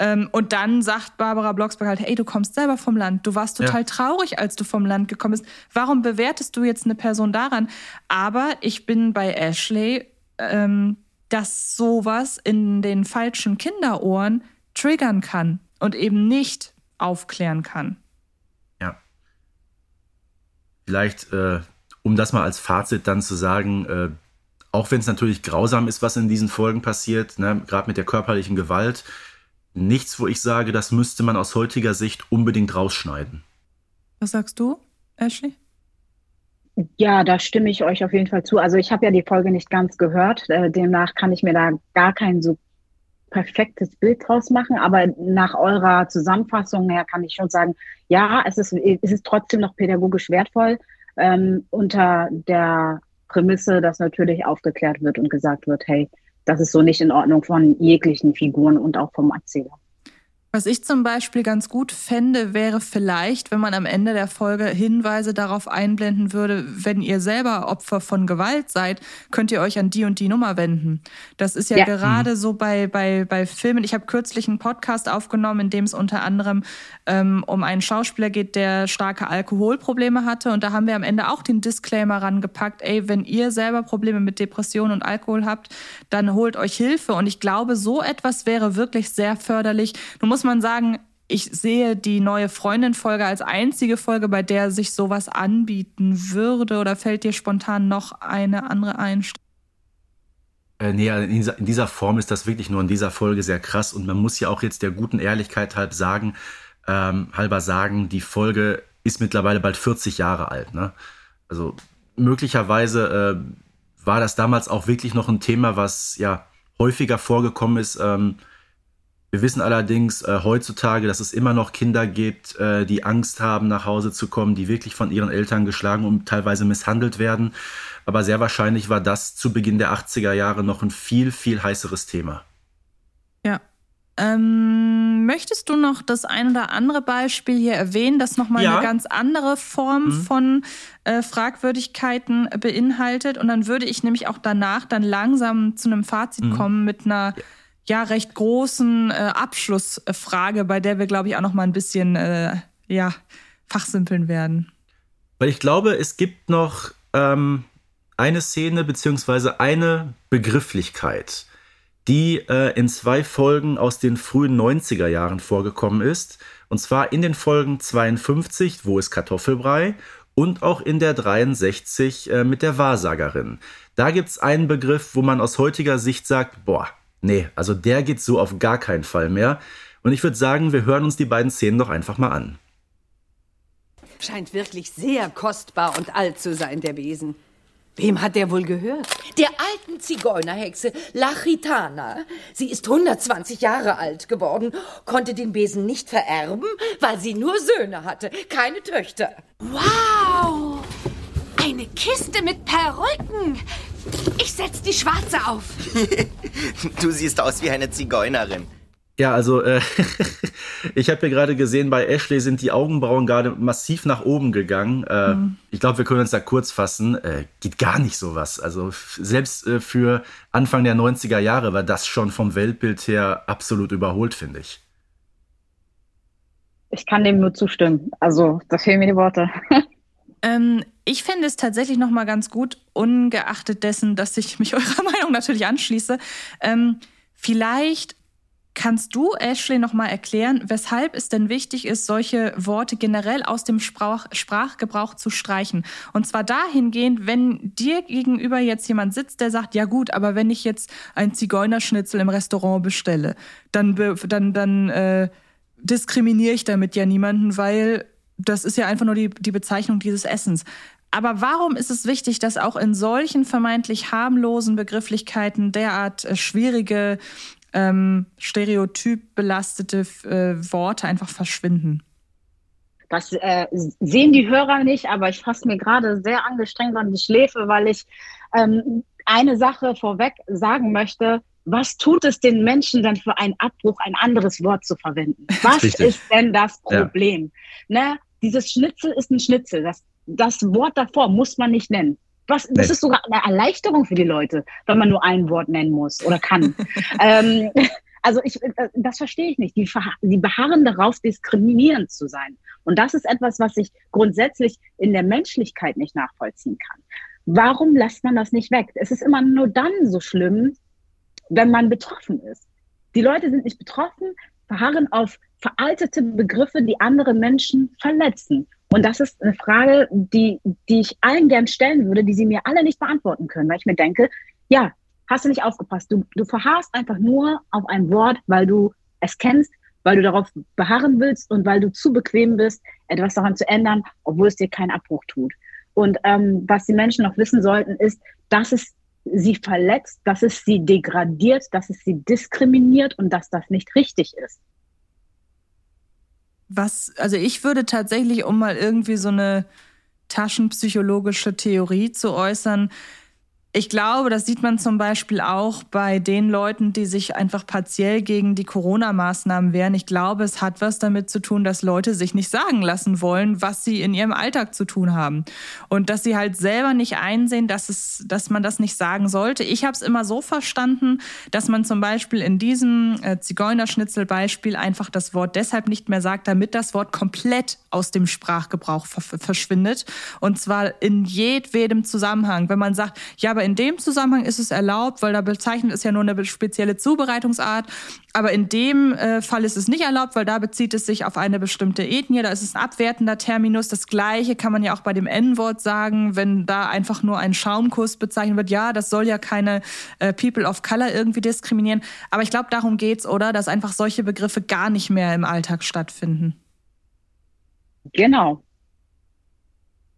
Ähm, und dann sagt Barbara Blocksberg halt, hey, du kommst selber vom Land, du warst total ja. traurig, als du vom Land gekommen bist. Warum bewertest du jetzt eine Person daran? Aber ich bin bei Ashley, ähm, dass sowas in den falschen Kinderohren triggern kann und eben nicht aufklären kann. Ja. Vielleicht, äh, um das mal als Fazit dann zu sagen, äh, auch wenn es natürlich grausam ist, was in diesen Folgen passiert, ne, gerade mit der körperlichen Gewalt, nichts, wo ich sage, das müsste man aus heutiger Sicht unbedingt rausschneiden. Was sagst du, Ashley? Ja, da stimme ich euch auf jeden Fall zu. Also ich habe ja die Folge nicht ganz gehört, äh, demnach kann ich mir da gar kein so perfektes Bild draus machen, aber nach eurer Zusammenfassung her kann ich schon sagen, ja, es ist, es ist trotzdem noch pädagogisch wertvoll, ähm, unter der Prämisse, dass natürlich aufgeklärt wird und gesagt wird, hey, das ist so nicht in Ordnung von jeglichen Figuren und auch vom Erzähler. Was ich zum Beispiel ganz gut fände, wäre vielleicht, wenn man am Ende der Folge Hinweise darauf einblenden würde, wenn ihr selber Opfer von Gewalt seid, könnt ihr euch an die und die Nummer wenden. Das ist ja, ja. gerade mhm. so bei, bei, bei Filmen. Ich habe kürzlich einen Podcast aufgenommen, in dem es unter anderem ähm, um einen Schauspieler geht, der starke Alkoholprobleme hatte. Und da haben wir am Ende auch den Disclaimer rangepackt, ey, wenn ihr selber Probleme mit Depressionen und Alkohol habt, dann holt euch Hilfe. Und ich glaube, so etwas wäre wirklich sehr förderlich. Du musst muss man sagen, ich sehe die neue Freundin-Folge als einzige Folge, bei der sich sowas anbieten würde. Oder fällt dir spontan noch eine andere ein? Äh, nee, in dieser, in dieser, Form ist das wirklich nur in dieser Folge sehr krass. Und man muss ja auch jetzt der guten Ehrlichkeit halb sagen, ähm, halber sagen, die Folge ist mittlerweile bald 40 Jahre alt. Ne? Also möglicherweise äh, war das damals auch wirklich noch ein Thema, was ja häufiger vorgekommen ist. Ähm, wir wissen allerdings äh, heutzutage, dass es immer noch Kinder gibt, äh, die Angst haben, nach Hause zu kommen, die wirklich von ihren Eltern geschlagen und teilweise misshandelt werden. Aber sehr wahrscheinlich war das zu Beginn der 80er Jahre noch ein viel, viel heißeres Thema. Ja. Ähm, möchtest du noch das ein oder andere Beispiel hier erwähnen, das nochmal ja. eine ganz andere Form mhm. von äh, Fragwürdigkeiten beinhaltet? Und dann würde ich nämlich auch danach dann langsam zu einem Fazit mhm. kommen mit einer ja ja recht großen äh, Abschlussfrage, bei der wir, glaube ich, auch noch mal ein bisschen äh, ja, fachsimpeln werden. Weil ich glaube, es gibt noch ähm, eine Szene beziehungsweise eine Begrifflichkeit, die äh, in zwei Folgen aus den frühen 90er Jahren vorgekommen ist. Und zwar in den Folgen 52, wo ist Kartoffelbrei, und auch in der 63 äh, mit der Wahrsagerin. Da gibt es einen Begriff, wo man aus heutiger Sicht sagt, boah, Nee, also der geht so auf gar keinen Fall mehr. Und ich würde sagen, wir hören uns die beiden Szenen doch einfach mal an. Scheint wirklich sehr kostbar und alt zu sein, der Besen. Wem hat der wohl gehört? Der alten Zigeunerhexe Lachitana. Sie ist 120 Jahre alt geworden, konnte den Besen nicht vererben, weil sie nur Söhne hatte, keine Töchter. Wow! Eine Kiste mit Perücken. Ich setz die schwarze auf. du siehst aus wie eine Zigeunerin. Ja, also äh, ich habe ja gerade gesehen, bei Ashley sind die Augenbrauen gerade massiv nach oben gegangen. Äh, mhm. Ich glaube, wir können uns da kurz fassen. Äh, geht gar nicht sowas. Also selbst äh, für Anfang der 90er Jahre war das schon vom Weltbild her absolut überholt, finde ich. Ich kann dem nur zustimmen. Also da fehlen mir die Worte. Ähm, ich fände es tatsächlich noch mal ganz gut, ungeachtet dessen, dass ich mich eurer Meinung natürlich anschließe. Ähm, vielleicht kannst du, Ashley, noch mal erklären, weshalb es denn wichtig ist, solche Worte generell aus dem Sprach Sprachgebrauch zu streichen. Und zwar dahingehend, wenn dir gegenüber jetzt jemand sitzt, der sagt, ja gut, aber wenn ich jetzt ein Zigeunerschnitzel im Restaurant bestelle, dann, dann, dann äh, diskriminiere ich damit ja niemanden, weil das ist ja einfach nur die, die Bezeichnung dieses Essens. Aber warum ist es wichtig, dass auch in solchen vermeintlich harmlosen Begrifflichkeiten derart äh, schwierige, ähm, stereotyp belastete äh, Worte einfach verschwinden? Das äh, sehen die Hörer nicht, aber ich fasse mir gerade sehr angestrengt an die Schläfe, weil ich ähm, eine Sache vorweg sagen möchte. Was tut es den Menschen denn für einen Abbruch, ein anderes Wort zu verwenden? Was ist denn das Problem? Ja. Ne? Dieses Schnitzel ist ein Schnitzel. Das, das Wort davor muss man nicht nennen. Was, das nee. ist sogar eine Erleichterung für die Leute, wenn man nur ein Wort nennen muss oder kann. ähm, also ich, äh, das verstehe ich nicht. Die, die beharren darauf, diskriminierend zu sein. Und das ist etwas, was ich grundsätzlich in der Menschlichkeit nicht nachvollziehen kann. Warum lässt man das nicht weg? Es ist immer nur dann so schlimm, wenn man betroffen ist. Die Leute sind nicht betroffen, verharren auf veraltete Begriffe, die andere Menschen verletzen. Und das ist eine Frage, die, die ich allen gern stellen würde, die sie mir alle nicht beantworten können, weil ich mir denke, ja, hast du nicht aufgepasst. Du, du verharrst einfach nur auf ein Wort, weil du es kennst, weil du darauf beharren willst und weil du zu bequem bist, etwas daran zu ändern, obwohl es dir keinen Abbruch tut. Und ähm, was die Menschen noch wissen sollten, ist, dass es sie verletzt, dass es sie degradiert, dass es sie diskriminiert und dass das nicht richtig ist. Was, also ich würde tatsächlich, um mal irgendwie so eine taschenpsychologische Theorie zu äußern, ich glaube, das sieht man zum Beispiel auch bei den Leuten, die sich einfach partiell gegen die Corona-Maßnahmen wehren. Ich glaube, es hat was damit zu tun, dass Leute sich nicht sagen lassen wollen, was sie in ihrem Alltag zu tun haben. Und dass sie halt selber nicht einsehen, dass, es, dass man das nicht sagen sollte. Ich habe es immer so verstanden, dass man zum Beispiel in diesem äh, Zigeunerschnitzel-Beispiel einfach das Wort deshalb nicht mehr sagt, damit das Wort komplett aus dem Sprachgebrauch verschwindet. Und zwar in jedwedem Zusammenhang. Wenn man sagt, ja, aber in dem Zusammenhang ist es erlaubt, weil da bezeichnet es ja nur eine spezielle Zubereitungsart. Aber in dem äh, Fall ist es nicht erlaubt, weil da bezieht es sich auf eine bestimmte Ethnie. Da ist es ein abwertender Terminus. Das Gleiche kann man ja auch bei dem N-Wort sagen, wenn da einfach nur ein Schaumkuss bezeichnet wird. Ja, das soll ja keine äh, People of Color irgendwie diskriminieren. Aber ich glaube, darum geht's, oder? Dass einfach solche Begriffe gar nicht mehr im Alltag stattfinden. Genau.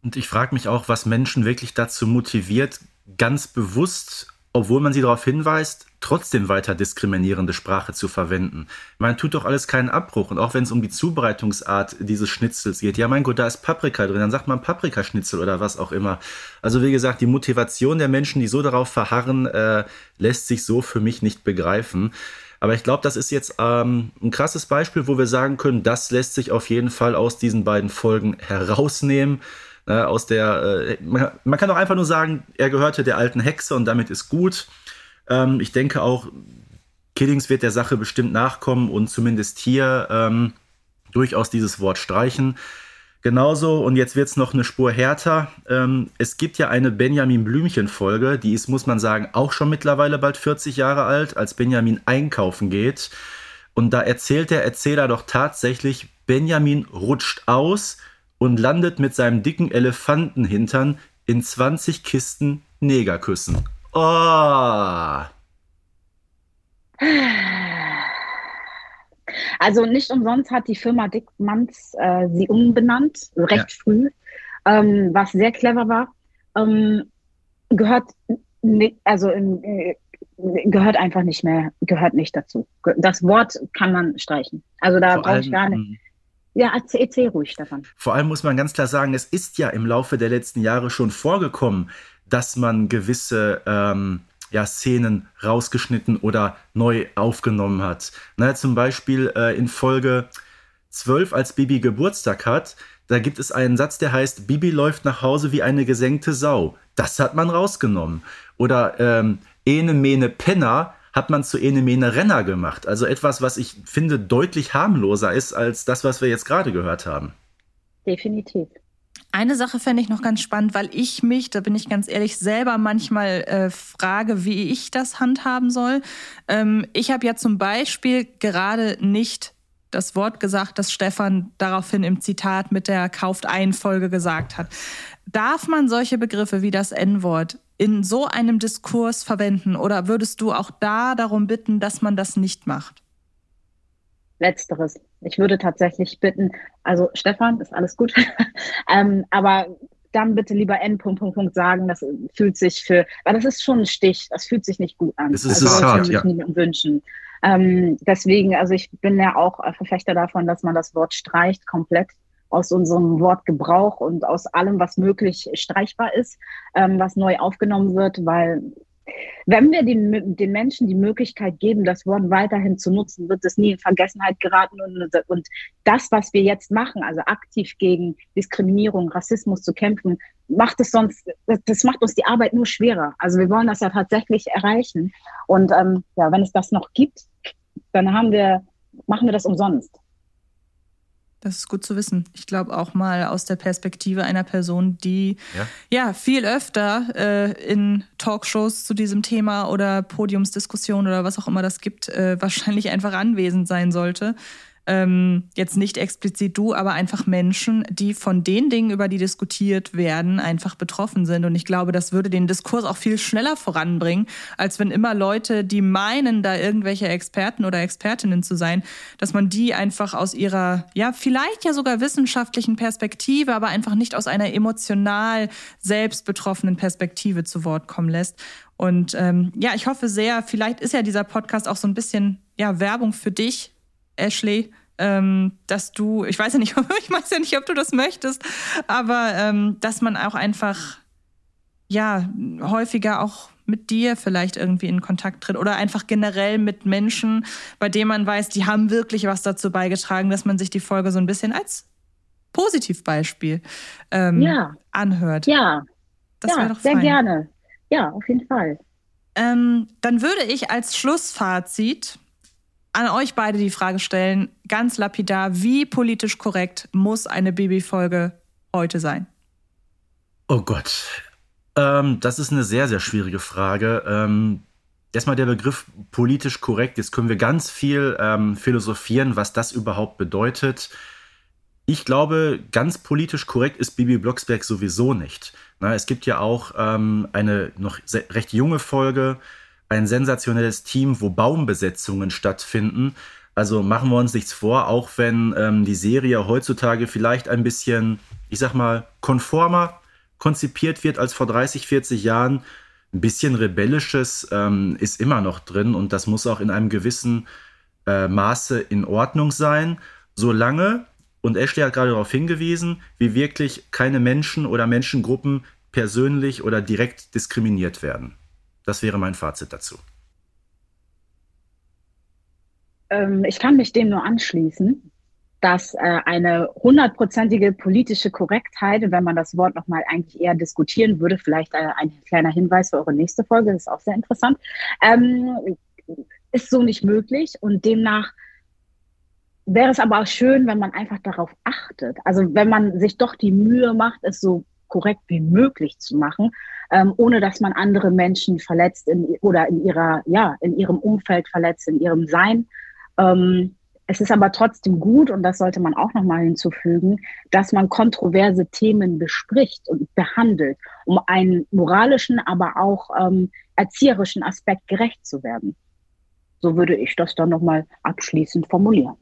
Und ich frage mich auch, was Menschen wirklich dazu motiviert, ganz bewusst, obwohl man sie darauf hinweist, trotzdem weiter diskriminierende Sprache zu verwenden. Man tut doch alles keinen Abbruch. Und auch wenn es um die Zubereitungsart dieses Schnitzels geht, ja mein Gott, da ist Paprika drin, dann sagt man Paprikaschnitzel oder was auch immer. Also wie gesagt, die Motivation der Menschen, die so darauf verharren, äh, lässt sich so für mich nicht begreifen. Aber ich glaube, das ist jetzt ähm, ein krasses Beispiel, wo wir sagen können, das lässt sich auf jeden Fall aus diesen beiden Folgen herausnehmen. Äh, aus der, äh, man, man, kann doch einfach nur sagen, er gehörte der alten Hexe und damit ist gut. Ähm, ich denke auch, Killings wird der Sache bestimmt nachkommen und zumindest hier ähm, durchaus dieses Wort streichen. Genauso, und jetzt wird es noch eine Spur härter. Ähm, es gibt ja eine Benjamin Blümchen-Folge, die ist, muss man sagen, auch schon mittlerweile bald 40 Jahre alt, als Benjamin einkaufen geht. Und da erzählt der Erzähler doch tatsächlich, Benjamin rutscht aus und landet mit seinem dicken Elefantenhintern in 20 Kisten Negerküssen. Oh! Also nicht umsonst hat die Firma Dickmanns äh, sie umbenannt, recht ja. früh, ähm, was sehr clever war. Ähm, gehört, also äh, gehört einfach nicht mehr, gehört nicht dazu. Das Wort kann man streichen. Also da brauche ich gar nicht. Ja, erzähl, erzähl ruhig, Stefan. Vor allem muss man ganz klar sagen, es ist ja im Laufe der letzten Jahre schon vorgekommen, dass man gewisse ähm, ja, Szenen rausgeschnitten oder neu aufgenommen hat. Na, zum Beispiel äh, in Folge 12, als Bibi Geburtstag hat, da gibt es einen Satz, der heißt, Bibi läuft nach Hause wie eine gesenkte Sau. Das hat man rausgenommen. Oder ähm, Ene Mene Penner hat man zu Enemene Renner gemacht. Also etwas, was ich finde deutlich harmloser ist als das, was wir jetzt gerade gehört haben. Definitiv. Eine Sache fände ich noch ganz spannend, weil ich mich, da bin ich ganz ehrlich, selber manchmal äh, frage, wie ich das handhaben soll. Ähm, ich habe ja zum Beispiel gerade nicht das Wort gesagt, das Stefan daraufhin im Zitat mit der Kauft-Ein-Folge gesagt hat. Darf man solche Begriffe wie das N-Wort in so einem Diskurs verwenden? Oder würdest du auch da darum bitten, dass man das nicht macht? Letzteres. Ich würde tatsächlich bitten, also Stefan, ist alles gut, ähm, aber dann bitte lieber N. Punkt, Punkt, Punkt sagen. Das fühlt sich für, weil das ist schon ein Stich. Das fühlt sich nicht gut an. Das ist also, hart, ja. wünschen. Ähm, deswegen, also ich bin ja auch Verfechter davon, dass man das Wort streicht komplett aus unserem Wortgebrauch und aus allem, was möglich streichbar ist, ähm, was neu aufgenommen wird, weil wenn wir den, den Menschen die Möglichkeit geben, das Wort weiterhin zu nutzen, wird es nie in Vergessenheit geraten. Und, und das, was wir jetzt machen, also aktiv gegen Diskriminierung, Rassismus zu kämpfen, macht es sonst, das macht uns die Arbeit nur schwerer. Also wir wollen das ja tatsächlich erreichen. Und ähm, ja, wenn es das noch gibt, dann haben wir, machen wir das umsonst. Das ist gut zu wissen. Ich glaube auch mal aus der Perspektive einer Person, die ja, ja viel öfter äh, in Talkshows zu diesem Thema oder Podiumsdiskussionen oder was auch immer das gibt, äh, wahrscheinlich einfach anwesend sein sollte ähm, jetzt nicht explizit du, aber einfach Menschen, die von den Dingen, über die diskutiert werden, einfach betroffen sind. Und ich glaube, das würde den Diskurs auch viel schneller voranbringen, als wenn immer Leute, die meinen, da irgendwelche Experten oder Expertinnen zu sein, dass man die einfach aus ihrer, ja, vielleicht ja sogar wissenschaftlichen Perspektive, aber einfach nicht aus einer emotional selbst betroffenen Perspektive zu Wort kommen lässt. Und ähm, ja, ich hoffe sehr, vielleicht ist ja dieser Podcast auch so ein bisschen ja, Werbung für dich, Ashley, ähm, dass du, ich weiß ja nicht, ich weiß ja nicht, ob du das möchtest, aber ähm, dass man auch einfach ja häufiger auch mit dir vielleicht irgendwie in Kontakt tritt oder einfach generell mit Menschen, bei denen man weiß, die haben wirklich was dazu beigetragen, dass man sich die Folge so ein bisschen als Positivbeispiel ähm, ja. anhört. Ja, das ja, doch sehr gerne. Ja, auf jeden Fall. Ähm, dann würde ich als Schlussfazit an euch beide die Frage stellen, ganz lapidar, wie politisch korrekt muss eine Babyfolge heute sein? Oh Gott, ähm, das ist eine sehr, sehr schwierige Frage. Ähm, erstmal der Begriff politisch korrekt. Jetzt können wir ganz viel ähm, philosophieren, was das überhaupt bedeutet. Ich glaube, ganz politisch korrekt ist Bibi Blocksberg sowieso nicht. Na, es gibt ja auch ähm, eine noch recht junge Folge, ein sensationelles Team, wo Baumbesetzungen stattfinden. Also machen wir uns nichts vor, auch wenn ähm, die Serie heutzutage vielleicht ein bisschen, ich sag mal, konformer konzipiert wird als vor 30, 40 Jahren. Ein bisschen rebellisches ähm, ist immer noch drin und das muss auch in einem gewissen äh, Maße in Ordnung sein, solange und Ashley hat gerade darauf hingewiesen, wie wirklich keine Menschen oder Menschengruppen persönlich oder direkt diskriminiert werden. Das wäre mein Fazit dazu. Ähm, ich kann mich dem nur anschließen, dass äh, eine hundertprozentige politische Korrektheit, wenn man das Wort nochmal eigentlich eher diskutieren würde, vielleicht äh, ein kleiner Hinweis für eure nächste Folge, das ist auch sehr interessant, ähm, ist so nicht möglich und demnach wäre es aber auch schön, wenn man einfach darauf achtet. Also wenn man sich doch die Mühe macht, es so korrekt wie möglich zu machen, ähm, ohne dass man andere Menschen verletzt in, oder in ihrer, ja, in ihrem Umfeld verletzt, in ihrem Sein. Ähm, es ist aber trotzdem gut, und das sollte man auch nochmal hinzufügen, dass man kontroverse Themen bespricht und behandelt, um einen moralischen, aber auch ähm, erzieherischen Aspekt gerecht zu werden. So würde ich das dann nochmal abschließend formulieren.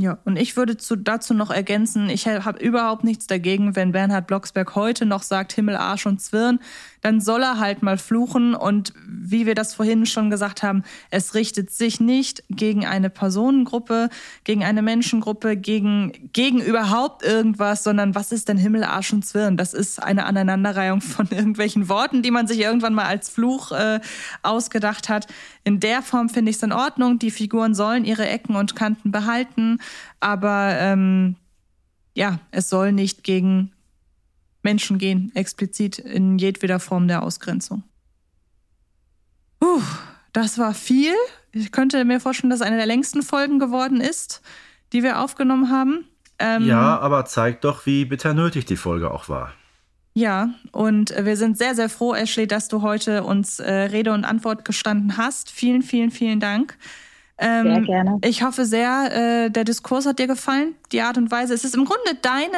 Ja, und ich würde zu, dazu noch ergänzen, ich habe überhaupt nichts dagegen, wenn Bernhard Blocksberg heute noch sagt Himmel, Arsch und Zwirn, dann soll er halt mal fluchen. Und wie wir das vorhin schon gesagt haben, es richtet sich nicht gegen eine Personengruppe, gegen eine Menschengruppe, gegen, gegen überhaupt irgendwas, sondern was ist denn Himmel, Arsch und Zwirn? Das ist eine Aneinanderreihung von irgendwelchen Worten, die man sich irgendwann mal als Fluch äh, ausgedacht hat. In der Form finde ich es in Ordnung. Die Figuren sollen ihre Ecken und Kanten behalten, aber ähm, ja, es soll nicht gegen Menschen gehen, explizit in jedweder Form der Ausgrenzung. Puh, das war viel. Ich könnte mir vorstellen, dass eine der längsten Folgen geworden ist, die wir aufgenommen haben. Ähm, ja, aber zeigt doch, wie bitter nötig die Folge auch war. Ja, und wir sind sehr, sehr froh, Ashley, dass du heute uns äh, Rede und Antwort gestanden hast. Vielen, vielen, vielen Dank. Ähm, sehr gerne. Ich hoffe sehr, äh, der Diskurs hat dir gefallen, die Art und Weise. Es ist im Grunde deine,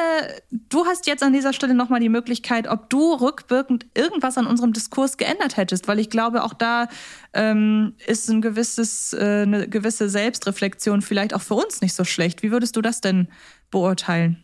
du hast jetzt an dieser Stelle nochmal die Möglichkeit, ob du rückwirkend irgendwas an unserem Diskurs geändert hättest, weil ich glaube, auch da ähm, ist ein gewisses, äh, eine gewisse Selbstreflexion vielleicht auch für uns nicht so schlecht. Wie würdest du das denn beurteilen?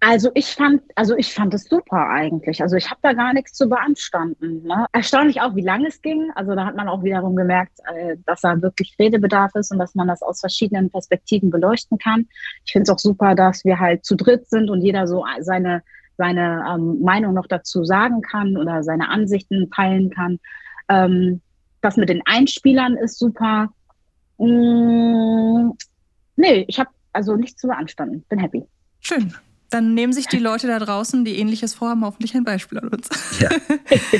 Also ich fand, also ich fand es super eigentlich. Also ich habe da gar nichts zu beanstanden. Ne? Erstaunlich auch, wie lange es ging. Also da hat man auch wiederum gemerkt, äh, dass da wirklich Redebedarf ist und dass man das aus verschiedenen Perspektiven beleuchten kann. Ich finde es auch super, dass wir halt zu dritt sind und jeder so seine seine ähm, Meinung noch dazu sagen kann oder seine Ansichten teilen kann. Ähm, das mit den Einspielern ist super. Mm, nee, ich habe also nichts zu beanstanden. Bin happy. Schön dann nehmen sich die Leute da draußen, die ähnliches vorhaben, hoffentlich ein Beispiel an uns. Ja.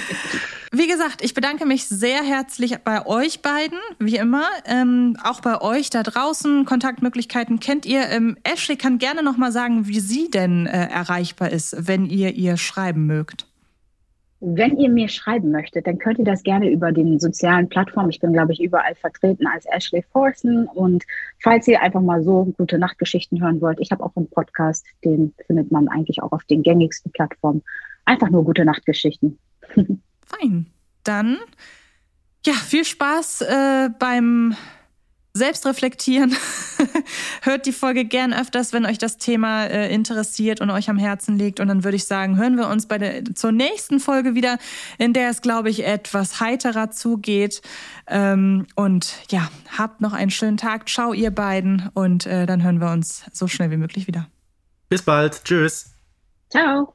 wie gesagt, ich bedanke mich sehr herzlich bei euch beiden, wie immer. Ähm, auch bei euch da draußen. Kontaktmöglichkeiten kennt ihr. Ähm, Ashley kann gerne nochmal sagen, wie sie denn äh, erreichbar ist, wenn ihr ihr schreiben mögt. Wenn ihr mir schreiben möchtet, dann könnt ihr das gerne über den sozialen Plattformen. Ich bin, glaube ich, überall vertreten als Ashley Forsen. Und falls ihr einfach mal so gute Nachtgeschichten hören wollt, ich habe auch einen Podcast, den findet man eigentlich auch auf den gängigsten Plattformen. Einfach nur gute Nachtgeschichten. Fein. Dann, ja, viel Spaß äh, beim selbst reflektieren. Hört die Folge gern öfters, wenn euch das Thema äh, interessiert und euch am Herzen liegt. Und dann würde ich sagen, hören wir uns bei der, zur nächsten Folge wieder, in der es, glaube ich, etwas heiterer zugeht. Ähm, und ja, habt noch einen schönen Tag. Ciao, ihr beiden. Und äh, dann hören wir uns so schnell wie möglich wieder. Bis bald. Tschüss. Ciao.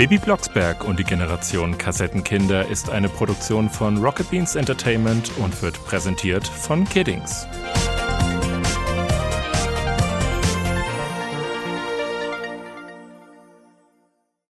Baby Blocksberg und die Generation Kassettenkinder ist eine Produktion von Rocket Beans Entertainment und wird präsentiert von Kiddings.